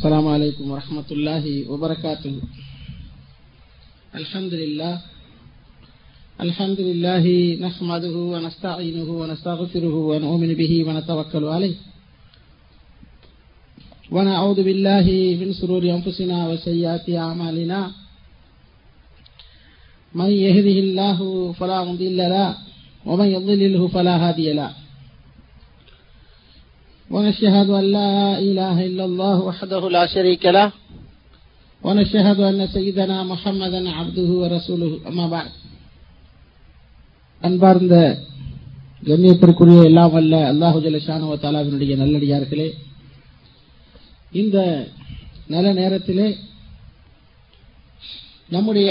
السلام عليكم ورحمة الله وبركاته. الحمد لله. الحمد لله نحمده ونستعينه ونستغفره ونؤمن به ونتوكل عليه. ونعوذ بالله من شرور أنفسنا وسيئات أعمالنا. من يهده الله فلا مضل له ومن يضلله فلا هادي له. ونشهد أن لا إله إلا الله وحده لا شريك له ونشهد أن سيدنا محمدا عبده ورسوله أما بعد. அன்பார்ந்த கண்ணியத்திற்குரிய எல்லாம் வல்ல அல்லாஹு ஜலஷானுவ தாலாவினுடைய நல்லடியார்களே இந்த நல்ல நேரத்திலே நம்முடைய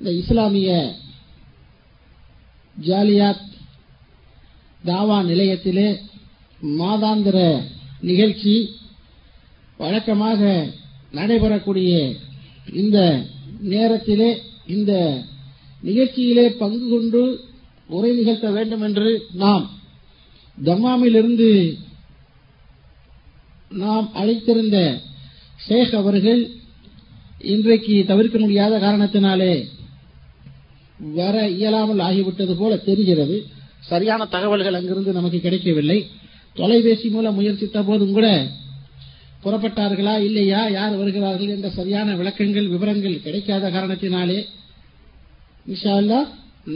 இந்த இஸ்லாமிய ஜாலியாத் தாவா நிலையத்திலே மாதாந்திர நிகழ்ச்சி வழக்கமாக நடைபெறக்கூடிய இந்த நேரத்திலே இந்த நிகழ்ச்சியிலே பங்கு கொண்டு உரை நிகழ்த்த வேண்டும் என்று நாம் தம்மாமிலிருந்து நாம் அழைத்திருந்த ஷேக் அவர்கள் இன்றைக்கு தவிர்க்க முடியாத காரணத்தினாலே வர இயலாமல் ஆகிவிட்டது போல தெரிகிறது. சரியான தகவல்கள் அங்கிருந்து நமக்கு கிடைக்கவில்லை. தொலைபேசி மூலம் முயற்சித்த போதும் கூட புறப்பட்டார்களா இல்லையா யார் வருகிறார்கள் என்ற சரியான விளக்கங்கள் விவரங்கள் கிடைக்காத காரணத்தினாலே இன்ஷால்லா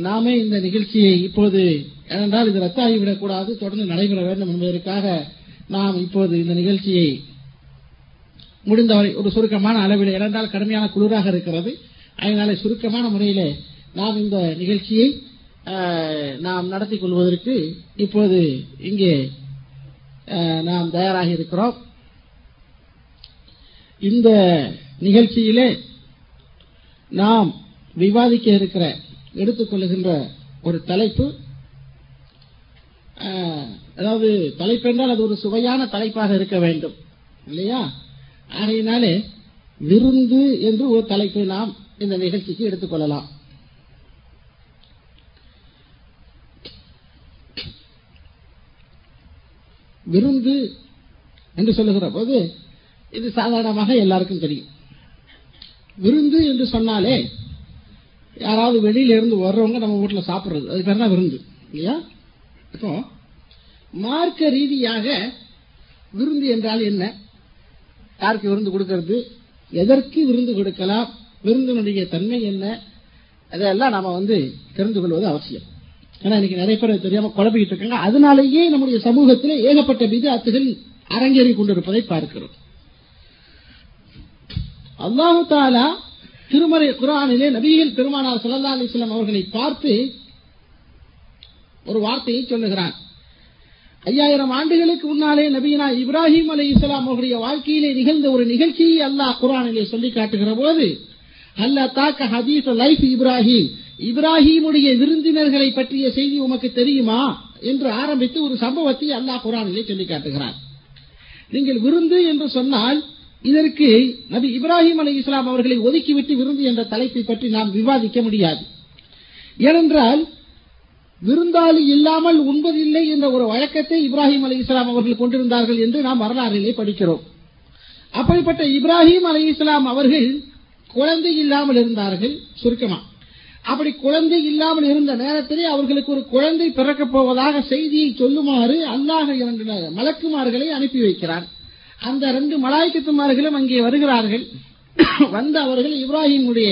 நாமே இந்த நிகழ்ச்சியை இப்போது ஏனென்றால் இது ரத்தாகிவிடக் கூடாது தொடர்ந்து நடைபெற வேண்டும் என்பதற்காக நாம் இப்போது இந்த நிகழ்ச்சியை முடிந்தவரை ஒரு சுருக்கமான அளவில் ஏனென்றால் கடுமையான குளிராக இருக்கிறது. அதனால சுருக்கமான முறையிலே நாம் இந்த நிகழ்ச்சியை நாம் நடத்தி கொள்வதற்கு இப்போது இங்கே நாம் தயாராக இருக்கிறோம். இந்த நிகழ்ச்சியிலே நாம் விவாதிக்க இருக்கிற எடுத்துக்கொள்ளுகின்ற ஒரு தலைப்பு அதாவது தலைப்பு என்றால் அது ஒரு சுவையான தலைப்பாக இருக்க வேண்டும் இல்லையா? ஆகையினாலே விருந்து என்று ஒரு தலைப்பை நாம் இந்த நிகழ்ச்சிக்கு எடுத்துக்கொள்ளலாம் விருந்து என்று சொல்லுகிற போது இது சாதாரணமாக எல்லாருக்கும் தெரியும். விருந்து என்று சொன்னாலே யாராவது வெளியில இருந்து வர்றவங்க நம்ம வீட்டில் சாப்பிடுறது. அது பேர் தான் விருந்து. இல்லையா? இப்போ மார்க்க ரீதியாக விருந்து என்றால் என்ன? யாருக்கு விருந்து கொடுக்கறது? எதற்கு விருந்து கொடுக்கலாம்? விருந்தினுடைய தன்மை என்ன? அதெல்லாம் நாம வந்து தெரிந்து கொள்வது அவசியம். ஏன்னா இன்னைக்கு நிறைய பேர் தெரியாம குழப்பிக்கிட்டு இருக்காங்க. அதனாலேயே நம்முடைய சமூகத்தில் ஏகப்பட்ட விதத்துகள் அரங்கேறி கொண்டிருப்பதை பார்க்கிறோம். அல்லாஹு தாலா திருமறை குரானிலே நபிகள் பெருமானார் சல்லா அலிஸ்லாம் அவர்களை பார்த்து ஒரு வார்த்தையை சொல்லுகிறான் ஐயாயிரம் ஆண்டுகளுக்கு முன்னாலே நபீனா இப்ராஹிம் அலி இஸ்லாம் அவருடைய வாழ்க்கையிலே நிகழ்ந்த ஒரு நிகழ்ச்சியை அல்லாஹ் குரானிலே சொல்லி காட்டுகிற போது அல்லா தாக்க ஹதீஸ் லைஃப் இப்ராஹிம். இப்ராஹீமுடைய விருந்தினர்களை பற்றிய செய்தி உமக்கு தெரியுமா என்று ஆரம்பித்து ஒரு சம்பவத்தை அல்லாஹ் குரானிலே சொல்லி காட்டுகிறார். நீங்கள் விருந்து என்று சொன்னால் இதற்கு நபி இப்ராஹிம் அலி இஸ்லாம் அவர்களை ஒதுக்கிவிட்டு விருந்து என்ற தலைப்பை பற்றி நாம் விவாதிக்க முடியாது. ஏனென்றால் விருந்தாளி இல்லாமல் உண்பதில்லை என்ற ஒரு வழக்கத்தை இப்ராஹிம் அலி இஸ்லாம் அவர்கள் கொண்டிருந்தார்கள் என்று நாம் வரலாறிலே படிக்கிறோம். அப்படிப்பட்ட இப்ராஹிம் அலி இஸ்லாம் அவர்கள் குழந்தை இல்லாமல் இருந்தார்கள் சுருக்கமா. அப்படி குழந்தை இல்லாமல் இருந்த நேரத்திலே அவர்களுக்கு ஒரு குழந்தை பிறக்கப் போவதாக செய்தியை சொல்லுமாறு அல்லாஹ் இரண்டு மலக்குமார்களை அனுப்பி வைக்கிறார் அந்த ரெண்டு மலாய்க்கத்துமார்களும் அங்கே வருகிறார்கள். வந்த அவர்கள் இப்ராஹிமுடைய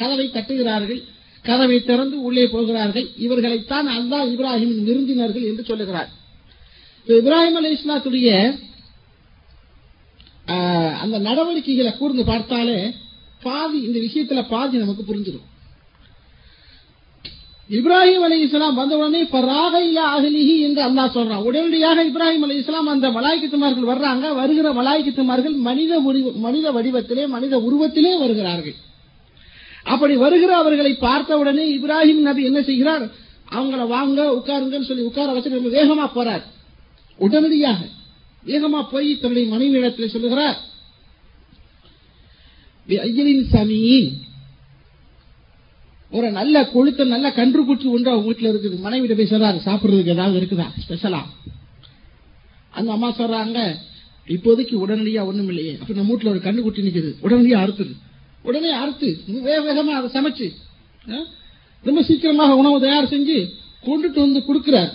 கதவை தட்டுகிறார்கள். கதவை திறந்து உள்ளே போகிறார்கள். இவர்களைத்தான் அல்லாஹ் இப்ராஹிமின் விருந்தினர்கள் என்று சொல்லுகிறார். இப்ராஹிம் அலி இஸ்லாத்துடைய அந்த நடவடிக்கைகளை கூர்ந்து பார்த்தாலே பாதி இந்த விஷயத்துல பாதி நமக்கு புரிஞ்சிடும் இப்ராஹிம் அலி இஸ்லாம் வந்தவுடனே அகலிஹி என்று அல்லா சொல்றான். உடனடியாக இப்ராஹிம் அலி இஸ்லாம் அந்த மலாய்க்கத்துமார்கள் வர்றாங்க. வருகிற மலாய்க்கத்துமார்கள் மனித மனித வடிவத்திலே மனித உருவத்திலே வருகிறார்கள். அப்படி வருகிற அவர்களை பார்த்தவுடனே இப்ராஹிம் நபி என்ன செய்கிறார்? அவங்கள வாங்க உட்காருங்கன்னு சொல்லி உட்கார வச்சு வேகமா போறார். உடனடியாக வேகமா போய் தன்னுடைய மனைவி இடத்தில் சொல்லுகிறார் சமீன் ஒரு நல்ல கொழுத்த நல்ல கன்று குச்சி ஒன்று அவங்க வீட்டுல இருக்குது. மனைவிட்ட போய் சொல்றாரு சாப்பிடுறதுக்கு ஏதாவது இருக்குதா? ஸ்பெஷலா அந்த அம்மா சொல்றாங்க இப்போதைக்கு உடனடியா ஒண்ணும் இல்லையே. அப்ப நம்ம வீட்டுல ஒரு கண்ணு குட்டி நிக்குது. உடனடியா அறுத்துது உடனே அறுத்து வேக வேகமா அதை சமைச்சு ரொம்ப சீக்கிரமாக உணவு தயார் செஞ்சு கொண்டுட்டு வந்து கொடுக்கிறார்.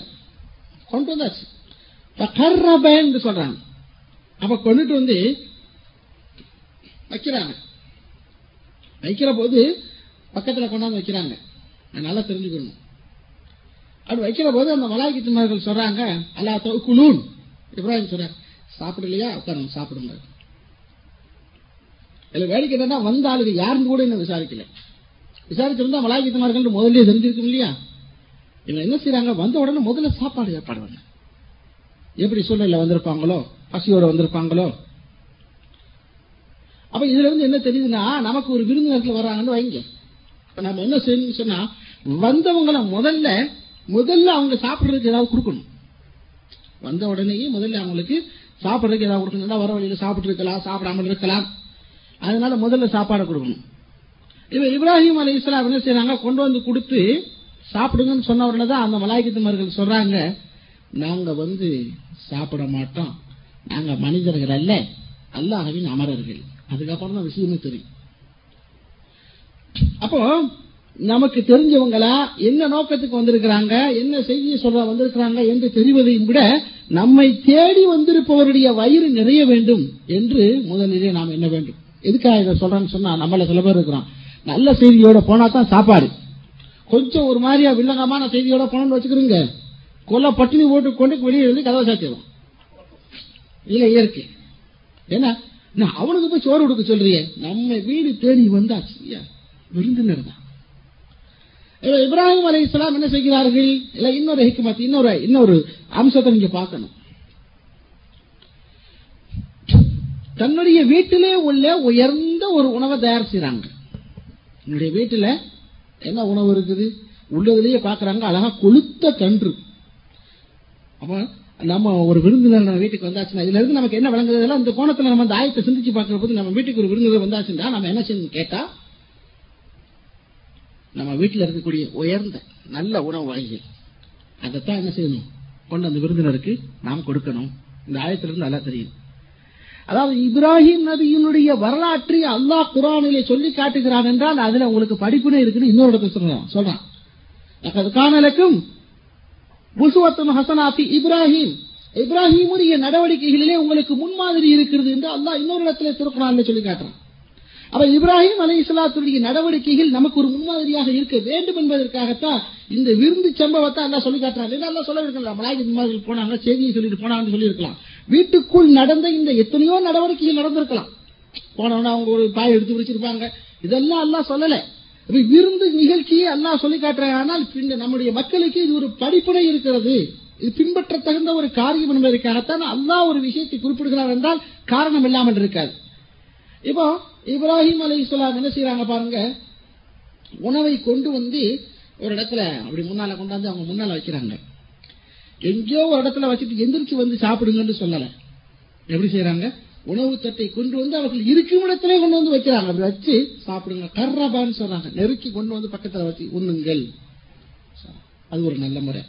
கொண்டு வந்தாச்சு. என்று சொல்றாங்க. அப்ப கொண்டுட்டு வந்து வைக்கிறாங்க. வைக்கிற போது பக்கத்துல கொண்டாந்து வைக்கிறாங்க. நல்லா தெரிஞ்சுக்கணும். அப்படி வைக்கிற போது அந்த மலாய்க்கிட்டுமார்கள் சொல்றாங்க அல்லா குலூன் இப்ராஹிம் சொல்றாங்க சாப்பிடலையா? உட்காருங்க சாப்பிடுங்க. இதுல வேடிக்கை என்னன்னா வந்த ஆளுங்க யாருன்னு கூட இன்னும் விசாரிக்கல. விசாரிச்சிருந்தா மலாய்க்கிட்டுமார்கள் முதல்ல தெரிஞ்சிருக்கும் இல்லையா? இவங்க என்ன செய்யறாங்க வந்த உடனே முதல்ல சாப்பாடு ஏற்பாடுவாங்க எப்படி சூழ்நிலை வந்திருப்பாங்களோ பசியோட வந்திருப்பாங்களோ. அப்ப இதுல இருந்து என்ன தெரியுதுன்னா நமக்கு ஒரு விருந்தினர்கள் வர்றாங்கன்னு வைங்க. இப்ப நம்ம என்ன செய்யணும்னு சொன்னா வந்தவங்கள முதல்ல முதல்ல அவங்க சாப்பிடுறதுக்கு ஏதாவது கொடுக்கணும். வந்த உடனேயே முதல்ல அவங்களுக்கு சாப்பிடுறதுக்கு ஏதாவது கொடுக்கணும். வர வழியில சாப்பிட்டு இருக்கலாம் சாப்பிடாமல் இருக்கலாம். அதனால முதல்ல சாப்பாடை கொடுக்கணும். இவ இப்ராஹிம் அலி இஸ்லாம் என்ன செய்யறாங்க கொண்டு வந்து கொடுத்து சாப்பிடுங்கன்னு சொன்ன உடனே தான் அந்த மலாய்க்கத்துமார்கள் சொல்றாங்க நாங்க வந்து சாப்பிட மாட்டோம். நாங்க மனிதர்கள் அல்ல. அல்லாஹவின் அமரர்கள். அதுக்கப்புறம் தான் விஷயமே தெரியும். அப்போ நமக்கு தெரிஞ்சவங்களா என்ன நோக்கத்துக்கு வந்திருக்கிறாங்க என்ன செய்தியை சொல்ற வந்திருக்கிறாங்க என்று தெரிவதையும் விட நம்மை தேடி வந்திருப்பவருடைய வயிறு நிறைய வேண்டும் என்று முதலிலே நாம் என்ன வேண்டும். எதுக்காக இதை சொல்றேன்னு சொன்னா நம்மள சில பேர் இருக்கிறோம் நல்ல செய்தியோட போனா தான் சாப்பாடு. கொஞ்சம் ஒரு மாதிரியா வில்லங்கமான செய்தியோட போனோம்னு வச்சுக்கிறீங்க. கொல்ல பட்டினி போட்டு கொண்டு வெளியே வந்து கதவை சாத்திடும் இல்ல இயற்கை. ஏன்னா நான் அவனுக்கு போய் சோறு கொடுக்க சொல்றியே. நம்ம வீடு தேடி வந்தாச்சு விருந்தினர் தான். இப்ராஹிம் அலி இஸ்லாம் என்ன செய்கிறார்கள்? இல்ல இன்னொரு ஹிக்மத் இன்னொரு இன்னொரு அம்சத்தை நீங்க பார்க்கணும். தன்னுடைய வீட்டிலே உள்ள உயர்ந்த ஒரு உணவை தயார் செய்யறாங்க என்னுடைய வீட்டுல என்ன உணவு இருக்குது? உள்ளதுலயே பாக்குறாங்க அழகா கொளுத்த கன்று அப்போ நம்ம ஒரு விருந்தினர் நம்ம வீட்டுக்கு வந்தாச்சுன்னா இதுல இருந்து நமக்கு என்ன விளங்குறதுல அந்த கோணத்தில் நம்ம அந்த ஆயத்தை சிந்திச்சு பார்க்குற போது நம்ம வீட்டுக்கு ஒரு விருந்தினர் வந்தாச்சுன்னா நம்ம என்ன செய்யணும் கேட்டா நம்ம வீட்டில் இருக்கக்கூடிய உயர்ந்த நல்ல உணவு வகைகள். அதைத்தான் என்ன செய்யணும்? கொண்டு அந்த விருந்தினருக்கு நாம் கொடுக்கணும். இந்த ஆயத்திலிருந்து நல்லா தெரியும் அதாவது இப்ராஹிம் நபியினுடைய வரலாற்றை அல்லாஹ் குரானிலே சொல்லி காட்டுகிறான் என்றால் அதுல உங்களுக்கு படிப்புனே இருக்குன்னு இன்னொரு இடத்துல சொல்றான் சொல்றான். அது காணலுக்கும் புசுவத்தும் ஹசனாஃபி இப்ராஹிம். இப்ராஹிமுடைய நடவடிக்கைகளிலே உங்களுக்கு முன்மாதிரி இருக்கிறது என்று அல்லாஹ் இன்னொரு இடத்துல திருக்குறான் சொல்லி காட்டுறான். அப்ப இப்ராஹிம் அலை இஸ்லாத்துடைய நடவடிக்கைகள் நமக்கு ஒரு முன்மாதிரியாக இருக்க வேண்டும் என்பதற்காகத்தான் இந்த விருந்து சம்பவத்தை அல்லா சொல்லி காட்டுறாங்க இதெல்லாம் சொல்ல இருக்கலாம் மலாய்க்கு போனாங்க செய்தியை சொல்லிட்டு போனாங்கன்னு சொல்லியிருக்கலாம். வீட்டுக்குள் நடந்த இந்த எத்தனையோ நடவடிக்கைகள் நடந்திருக்கலாம். போனவன அவங்க ஒரு பாய் எடுத்து பிடிச்சிருப்பாங்க. இதெல்லாம் எல்லாம் சொல்லல. விருந்து நிகழ்ச்சியை அல்லாஹ் சொல்லி காட்டுறாங்க ஆனால் நம்முடைய மக்களுக்கு இது ஒரு படிப்படை இருக்கிறது. இது பின்பற்ற தகுந்த ஒரு காரியம் என்பதற்காகத்தான் அல்லா ஒரு விஷயத்தை குறிப்பிடுகிறார் என்றால் காரணம் இல்லாமல் இருக்காது. இப்போ இப்ராஹிம் அலி இஸ்லாம் என்ன செய்யறாங்க பாருங்க? உணவை கொண்டு வந்து ஒரு இடத்துல அப்படி முன்னால கொண்டாந்து அவங்க முன்னால வைக்கிறாங்க. எங்கேயோ ஒரு இடத்துல வச்சுட்டு எந்திரிச்சு வந்து சாப்பிடுங்கன்னு சொல்லல. எப்படி செய்யறாங்க உணவு தட்டை கொண்டு வந்து அவர்கள் இருக்கும் இடத்திலே கொண்டு வந்து வைக்கிறாங்க. அப்படி வச்சு சாப்பிடுங்க. கர்ரபான்னு சொல்றாங்க. நெருக்கி கொண்டு வந்து பக்கத்துல வச்சு உண்ணுங்கள். அது ஒரு நல்ல முறை.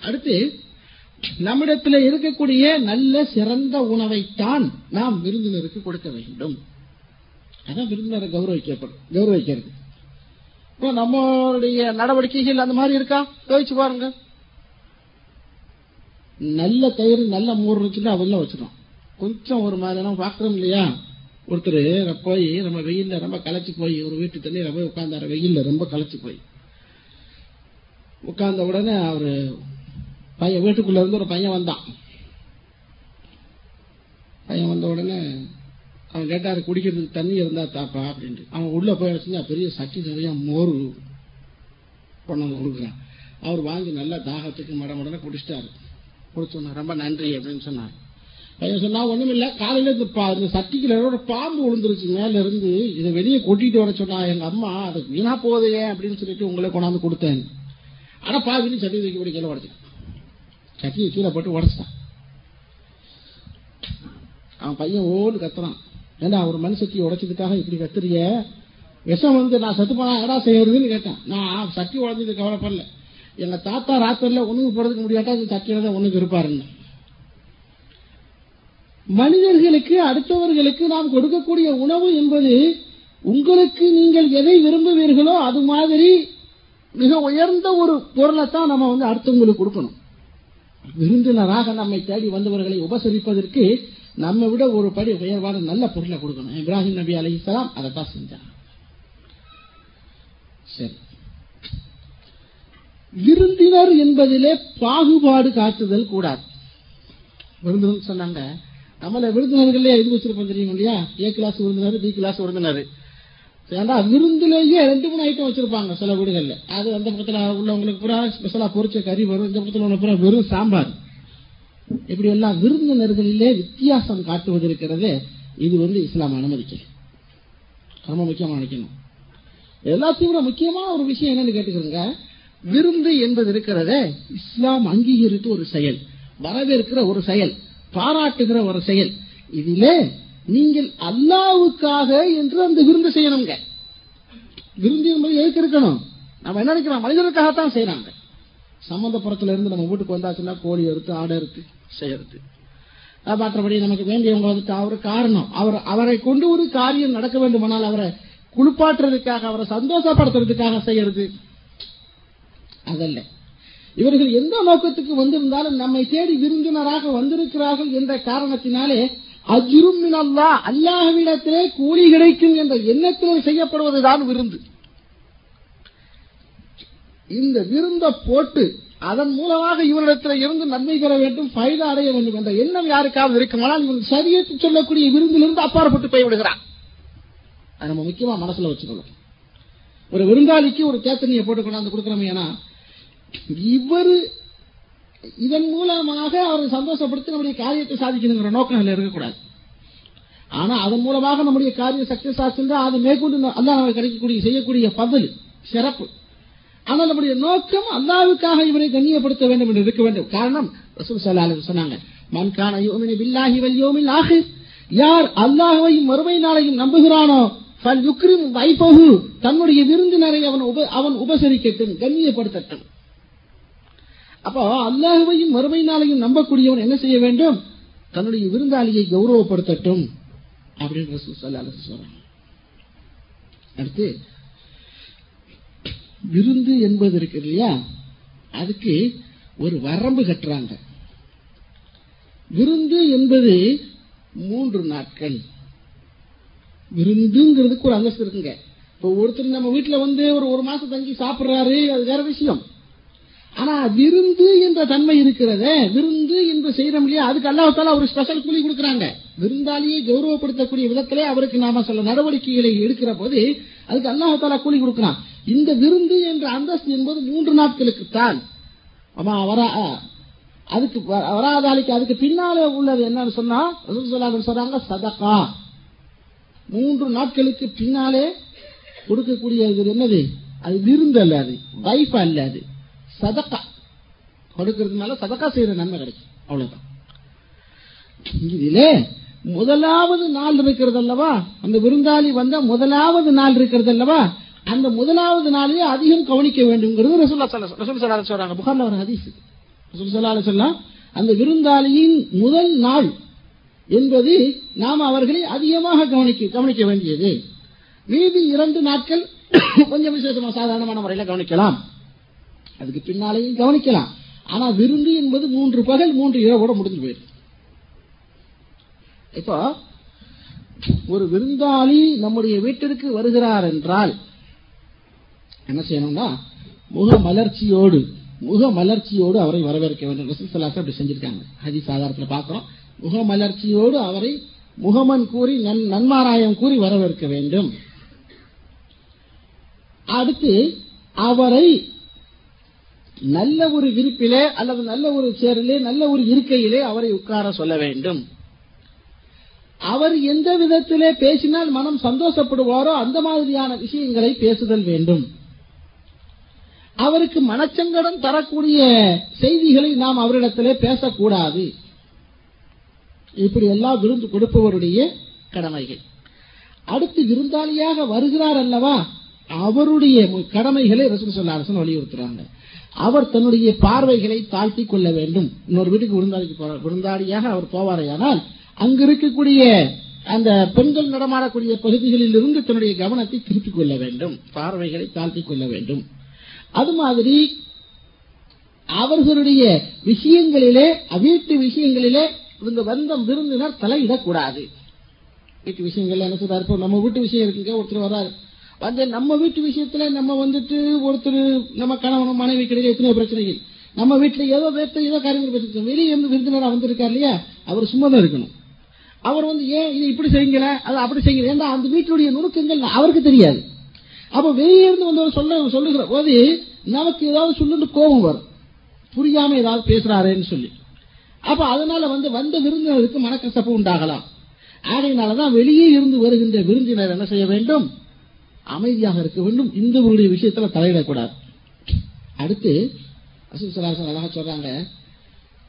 அடுத்து நம்மிடத்தில் இருக்கக்கூடிய நல்ல சிறந்த உணவைத்தான் நாம் விருந்தினருக்கு கொடுக்க வேண்டும். அதான் விருந்தினரை கௌரவிக்கப்படும் கௌரவிக்கிறது. இப்போ நம்மளுடைய நடவடிக்கைகள் அந்த மாதிரி இருக்கா? யோசிச்சு பாருங்க. நல்ல தயிர் நல்ல மோர் இருந்துச்சுன்னா அதெல்லாம் வச்சிடும் கொஞ்சம் ஒரு மாதிரி நம்ம பார்க்குறோம் இல்லையா? ஒருத்தர் போய் நம்ம வெயில்ல ரொம்ப களைச்சு போய் ஒரு வீட்டு தண்ணி ரொம்ப உட்காந்தாரு வெயில்ல ரொம்ப களைச்சு போய். உட்கார்ந்த உடனே அவரு பையன் வீட்டுக்குள்ள இருந்து ஒரு பையன் வந்தான். பையன் வந்த உடனே அவன் கேட்டாரு குடிக்கிறதுக்கு தண்ணி இருந்தா தாப்பா அப்படின்ட்டு. அவன் உள்ள போய் வச்சுன்னா பெரிய சட்டி நிறைய மோர் கொண்டாந்து கொடுக்குறான். அவர் வாங்கி நல்லா தாகத்துக்கு மட மடனை குடிச்சிட்டாரு. குடிச்சோன்னா ரொம்ப நன்றி அப்படின்னு சொன்னார். பையன் சொன்னா ஒண்ணும் இல்ல காலையில இந்த பா- இந்த சட்டிக்குள்ள பாம்பு விழுந்துருச்சு மேல இருந்து. இதை வெளியே கொட்டிட்டு வர சொன்னா எங்க அம்மா அது வீணா போகுது அப்படின்னு சொல்லிட்டு உங்களை கொண்டாந்து கொடுத்தேன். ஆனா பாவின்னு சட்டி தூக்கி பிடிக்கல உடச்சு சட்டியை கீழே போட்டு உடச்சிட்டான். அவன் பையன் ஓடு கத்துறான். ஏன்னா ஒரு மண் உடைச்சதுக்காக இப்படி கத்துறிய? விஷம் வந்து நான் சத்து போனா எடா செய்யறதுன்னு கேட்டேன். நான் சட்டி உடஞ்சது கவலைப்படல. எங்க தாத்தா ராத்திரில ஒண்ணுக்கு போறதுக்கு முடியாட்டா சட்டியில தான் ஒண்ணுக்கு இருப்பாருன்னு. மனிதர்களுக்கு அடுத்தவர்களுக்கு நாம் கொடுக்கக்கூடிய உணவு என்பது உங்களுக்கு நீங்கள் எதை விரும்புவீர்களோ அது மாதிரி மிக உயர்ந்த ஒரு பொருளைத்தான் நம்ம வந்து அடுத்தவங்களுக்கு கொடுக்கணும். விருந்தினராக நம்மை தேடி வந்தவர்களை உபசரிப்பதற்கு நம்ம விட ஒரு படி உயர்வான நல்ல பொருளை கொடுக்கணும். இப்ராஹிம் நபி அலைஹிஸ்ஸலாம் அதை தான் செஞ்சாங்க சரி. விருந்தினர் என்பதிலே பாகுபாடு காட்டுதல் கூடாது. விருந்தினர் சொன்னாங்க. நம்மள விருந்தினர்களே எழுதி வச்சிருப்போம் தெரியும் இல்லையா? ஏ கிளாஸ் விருந்தினர் பி கிளாஸ் விருந்தினர். ஏன்னா விருந்திலேயே ரெண்டு மூணு ஐட்டம் வச்சிருப்பாங்க சில வீடுகள்ல. அது அந்த பக்கத்துல உள்ளவங்களுக்கு பூரா ஸ்பெஷலா பொரிச்ச கறி வரும். இந்த பக்கத்துல உள்ள பூரா வெறும் சாம்பார். இப்படி எல்லாம் விருந்தினர்களிலே வித்தியாசம் காட்டுவது இருக்கிறது இது வந்து இஸ்லாம் அனுமதிக்கணும் ரொம்ப முக்கியமா நினைக்கணும். எல்லாத்தையும் விட முக்கியமான ஒரு விஷயம் என்னன்னு கேட்டுக்கிறோங்க. விருந்து என்பது இருக்கிறதே இஸ்லாம் அங்கீகரித்து ஒரு செயல் வரவேற்கிற ஒரு செயல் பாராட்டுகிற ஒரு செயல். இதிலே நீங்கள் அல்லாவுக்காக என்று அந்த விருந்து செய்யணுங்க. விருந்து என்பது எதுக்கு இருக்கணும்? நம்ம என்ன நினைக்கிறோம்? மனிதனுக்காகத்தான் செய்யறாங்க. சம்பந்தப்புறத்துல இருந்து நம்ம வீட்டுக்கு வந்தாச்சுன்னா கோழி அறுத்து ஆடை அறுத்து செய்யறது. மற்றபடி நமக்கு வேண்டியவங்க வந்துட்டு அவர் காரணம். அவர் அவரை கொண்டு ஒரு காரியம் நடக்க வேண்டுமானால் அவரை குளிப்பாட்டுறதுக்காக அவரை சந்தோஷப்படுத்துறதுக்காக செய்யறது அதல்ல. இவர்கள் எந்த நோக்கத்துக்கு வந்திருந்தாலும் நம்மை தேடி விருந்தினராக வந்திருக்கிறார்கள் என்ற காரணத்தினாலே அஜுரும் அல்லா அல்லாஹ்விடத்திலே கூலி கிடைக்கும் என்ற எண்ணத்திலே செய்யப்படுவதுதான் விருந்து. இந்த விருந்த போட்டு அதன் மூலமாக இவரிடத்தில் இருந்து நன்மை பெற வேண்டும் பைதா அடைய வேண்டும் என்ற எண்ணம் யாருக்காவது இருக்குமானால் இவன் சரியத்து சொல்லக்கூடிய விருந்திலிருந்து அப்பாற்பட்டு போய்விடுகிறான். அதை நம்ம முக்கியமா மனசுல வச்சுக்கணும். ஒரு விருந்தாளிக்கு ஒரு கேத்தனியை போட்டு கொண்டாந்து கொடுக்கிறோம் ஏன்னா இவர் இதன் மூலமாக அவரை சந்தோஷப்படுத்தி நம்முடைய காரியத்தை சாதிக்கணுங்கிற நோக்கம் அதில் இருக்கக்கூடாது. ஆனா அதன் மூலமாக நம்முடைய காரியம் சக்சஸ் ஆச்சுன்னா அது மேற்கொண்டு அல்லா நமக்கு கிடைக்கக்கூடிய செய்யக்கூடிய பதில் சிறப்பு. ஆனால் நம்முடைய நோக்கம் அல்லாவுக்காக இவரை கண்ணியப்படுத்த வேண்டும் என்று இருக்க வேண்டும். காரணம் ரசூல் சொன்னாங்க மன்கான யோமினி பில்லாஹி வல் யோமில் ஆகு யார் அல்லாஹையும் மறுமை நாளையும் நம்புகிறானோ பல் யுக்ரிம் வைபகு தன்னுடைய விருந்தினரை அவன் உப அவன் உபசரிக்கட்டும் கண்ணியப்படுத்தட்டும். அப்போ அல்லாஹுவையும் மறுமை நாளையும் நம்பக்கூடியவன் என்ன செய்ய வேண்டும்? தன்னுடைய விருந்தாளியை கௌரவப்படுத்தட்டும் அப்படின்னு சொல்றாங்க அடுத்து விருந்து என்பது இருக்கு இல்லையா? அதுக்கு ஒரு வரம்பு கட்டுறாங்க. விருந்து என்பது மூன்று நாட்கள். விருந்துங்கிறதுக்கு ஒரு அந்தஸ்து இருக்குங்க. இப்போ ஒருத்தர் நம்ம வீட்டுல வந்து ஒரு ஒரு மாசம் தங்கி சாப்பிடுறாரு அது வேற விஷயம். ஆனா விருந்து என்ற தன்மை இருக்கிறதே விருந்து என்று செய்யறோம் இல்லையா அதுக்கு அல்லாஹால ஒரு ஸ்பெஷல் கூலி கொடுக்குறாங்க. விருந்தாளியை கௌரவப்படுத்தக்கூடிய விதத்திலே அவருக்கு நாம சில நடவடிக்கைகளை எடுக்கிற போது அதுக்கு அல்லாஹால கூலி கொடுக்கிறான். இந்த விருந்து என்ற அந்தஸ்து என்பது மூன்று நாட்களுக்குத்தான் ஆமா வரா அதுக்கு வ- வராதாளிக்கு அதுக்கு பின்னாலே உள்ளது என்னன்னு சொன்னா சொல்றாங்க சதகா. மூன்று நாட்களுக்கு பின்னாலே கொடுக்கக்கூடியது என்னது? அது விருந்து அல்ல அது. வைஃப் அல்ல அது. சதக்கா கொடுக்கறதுனால சதக்கா செய்யற நன்மை கிடைக்கும். அவ்வளவுதான். இதிலே முதலாவது நாள் இருக்கிறது அல்லவா அந்த விருந்தாளி வந்த முதலாவது நாள் இருக்கிறது அல்லவா அந்த முதலாவது நாளையே அதிகம் கவனிக்க வேண்டும்ங்கிறது ரசூல்லா ரசூல் சொல்றாங்க. புகார்ல ஒரு ஹதீஸ் ரசூல் ஸல்லல்லாஹு அந்த விருந்தாளியின் முதல் நாள் என்பது நாம் அவர்களை அதிகமாக கவனிக்க கவனிக்க வேண்டியது. மீதி இரண்டு நாட்கள் கொஞ்சம் விசேஷமா சாதாரணமான முறையில் கவனிக்கலாம். அதுக்கு பின்னாலேயும் கவனிக்கலாம். ஆனா விருந்து என்பது மூன்று பகல் மூன்று இரவோட முடிஞ்சு போயிடும் இப்போ ஒரு விருந்தாளி நம்முடைய வீட்டிற்கு வருகிறார் என்றால் என்ன செய்யணும்னா முக மலர்ச்சியோடு முக மலர்ச்சியோடு அவரை வரவேற்க வேண்டும். ரசூல் அப்படி செஞ்சிருக்காங்க. ஹதீஸ் ஆதாரத்துல பார்க்கிறோம். முக மலர்ச்சியோடு அவரை முகமன் கூறி நன்- நன்மாராயம் கூறி வரவேற்க வேண்டும். அடுத்து அவரை நல்ல ஒரு விருப்பிலே அல்லது நல்ல ஒரு சேரிலே நல்ல ஒரு இருக்கையிலே அவரை உட்கார சொல்ல வேண்டும். அவர் எந்த விதத்திலே பேசினால் மனம் சந்தோஷப்படுவாரோ அந்த மாதிரியான விஷயங்களை பேசுதல் வேண்டும். அவருக்கு மனச்சங்கடம் தரக்கூடிய செய்திகளை நாம் அவரிடத்திலே பேசக்கூடாது. இப்படி எல்லாம் விருந்து கொடுப்பவருடைய கடமைகள். அடுத்து விருந்தாளியாக வருகிறார் அல்லவா? அவருடைய கடமைகளை ரசூல் வலியுறுத்துறாங்க. அவர் தன்னுடைய பார்வைகளை தாழ்த்தி கொள்ள வேண்டும். இன்னொரு வீட்டுக்கு விருந்தாளிக்கு போற- விருந்தாளியாக அவர் போவாரையானால் அங்கு இருக்கக்கூடிய அந்த பெண்கள் நடமாடக்கூடிய பகுதிகளில் இருந்து தன்னுடைய கவனத்தை திருப்பிக் கொள்ள வேண்டும். பார்வைகளை தாழ்த்திக் கொள்ள வேண்டும். அது மாதிரி அவர்களுடைய விஷயங்களிலே வீட்டு விஷயங்களிலே இவங்க வந்த விருந்தினர் தலையிடக்கூடாது. வீட்டு விஷயங்கள்ல என்ன சொல்றாரு? நம்ம வீட்டு விஷயம் இருக்குங்க ஒருத்தர் வர்றாரு. அந்த நம்ம வீட்டு விஷயத்துல நம்ம வந்துட்டு ஒருத்தர் நம்ம கணவன் மனைவி கிடையாது எத்தனையோ பிரச்சனைகள். நம்ம வீட்டுல ஏதோ வேத்த ஏதோ காரியங்கள் பேசிருக்கோம் வெளியே இருந்து விருந்தினராக வந்திருக்காரு இல்லையா? அவர் சும்மா தான் இருக்கணும். அவர் வந்து ஏன் இது இப்படி செய்யுங்கள? அது அப்படி செய்யுங்க ஏன்னா அந்த வீட்டுடைய நுணுக்கங்கள் அவருக்கு தெரியாது. அப்ப வெளியே இருந்து வந்து சொல்ல சொல்லுகிற போது நமக்கு ஏதாவது சொல்லிட்டு கோபம் வரும். புரியாம ஏதாவது பேசுறாருன்னு சொல்லி. அப்ப அதனால வந்து வந்த விருந்தினருக்கு மனக்கசப்பு உண்டாகலாம். ஆகையினாலதான் வெளியே இருந்து வருகின்ற விருந்தினர் என்ன செய்ய வேண்டும்? அமைதியாக இருக்க வேண்டும். இந்தவருடைய விஷயத்துல தலையிடக்கூடாது. அடுத்து அசுசலாசன் அழகா சொல்றாங்க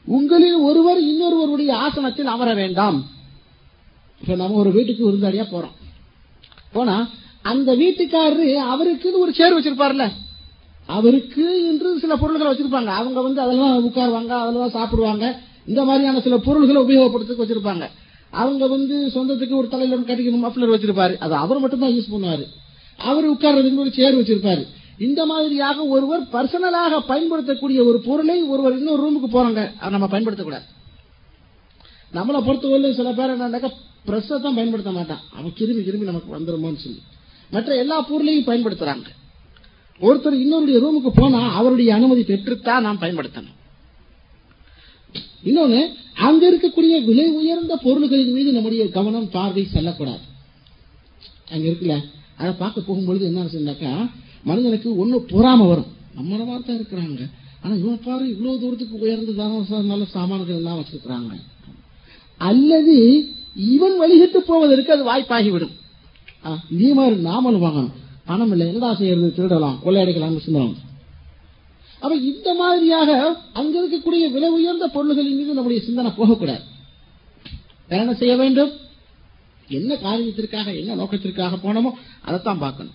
உங்களில் ஒருவர் இன்னொருவருடைய ஆசனத்தில் அமர வேண்டாம். இப்ப நம்ம ஒரு வீட்டுக்கு விருந்தாடியா போறோம். போனா அந்த வீட்டுக்காரரு அவருக்குன்னு ஒரு சேர் வச்சிருப்பார்ல. அவருக்கு என்று சில பொருள்களை வச்சிருப்பாங்க. அவங்க வந்து அதெல்லாம் உட்காருவாங்க அதெல்லாம் சாப்பிடுவாங்க. இந்த மாதிரியான சில பொருள்களை உபயோகப்படுத்த வச்சிருப்பாங்க. அவங்க வந்து சொந்தத்துக்கு ஒரு தலையில கட்டிக்கணும் மப்ளர் வச்சிருப்பாரு. அது அவர் மட்டும் தான் யூஸ் பண்ணுவாரு. அவர் உட்கார்றதுக்கு ஒரு சேர் வச்சிருப்பாரு. இந்த மாதிரியாக ஒருவர் பர்சனலாக பயன்படுத்தக்கூடிய ஒரு பொருளை ஒருவர் இன்னொரு ரூமுக்கு போறாங்க. நம்ம பயன்படுத்தக்கூடாது. நம்மளை பொறுத்தவரை சில பேர் என்னன்னாக்கா பிரஸ்ஸை தான் பயன்படுத்த மாட்டான். அவன் கிருமி கிருமி நமக்கு வந்துருமோன்னு சொல்லி. மற்ற எல்லா பொருளையும் பயன்படுத்துறாங்க. ஒருத்தர் இன்னொருடைய ரூமுக்கு போனா அவருடைய அனுமதி பெற்றுத்தான் நாம் பயன்படுத்தணும். இன்னொன்னு அங்க இருக்கக்கூடிய விலை உயர்ந்த பொருள்களின் மீது நம்முடைய கவனம் பார்வை செல்லக்கூடாது. அங்க இருக்குல்ல அதை பார்க்க போகும்பொழுது என்ன ஆச்சுனாக்கா மனிதனுக்கு ஒண்ணு பொறாம வரும். நம்மள தான் இருக்கிறாங்க. ஆனா இவன் பாரு இவ்வளவு தூரத்துக்கு உயர்ந்து நல்ல சாமான்கள் எல்லாம் வச்சிருக்கிறாங்க. அல்லது இவன் வழிகிட்டு போவதற்கு அது வாய்ப்பாகிவிடும். இதே மாதிரி நாமளும் வாங்கணும். பணம் இல்லை என்னடா செய்யறது? திருடலாம் கொள்ளையடிக்கலாம் சிந்தனம் அப்ப இந்த மாதிரியாக அங்க இருக்கக்கூடிய விலை உயர்ந்த பொருள்களின் மீது நம்முடைய சிந்தனை போகக்கூடாது. என்ன செய்ய வேண்டும்? என்ன காரியத்திற்காக என்ன நோக்கத்திற்காக போனோமோ அதைத்தான் பார்க்கணும்.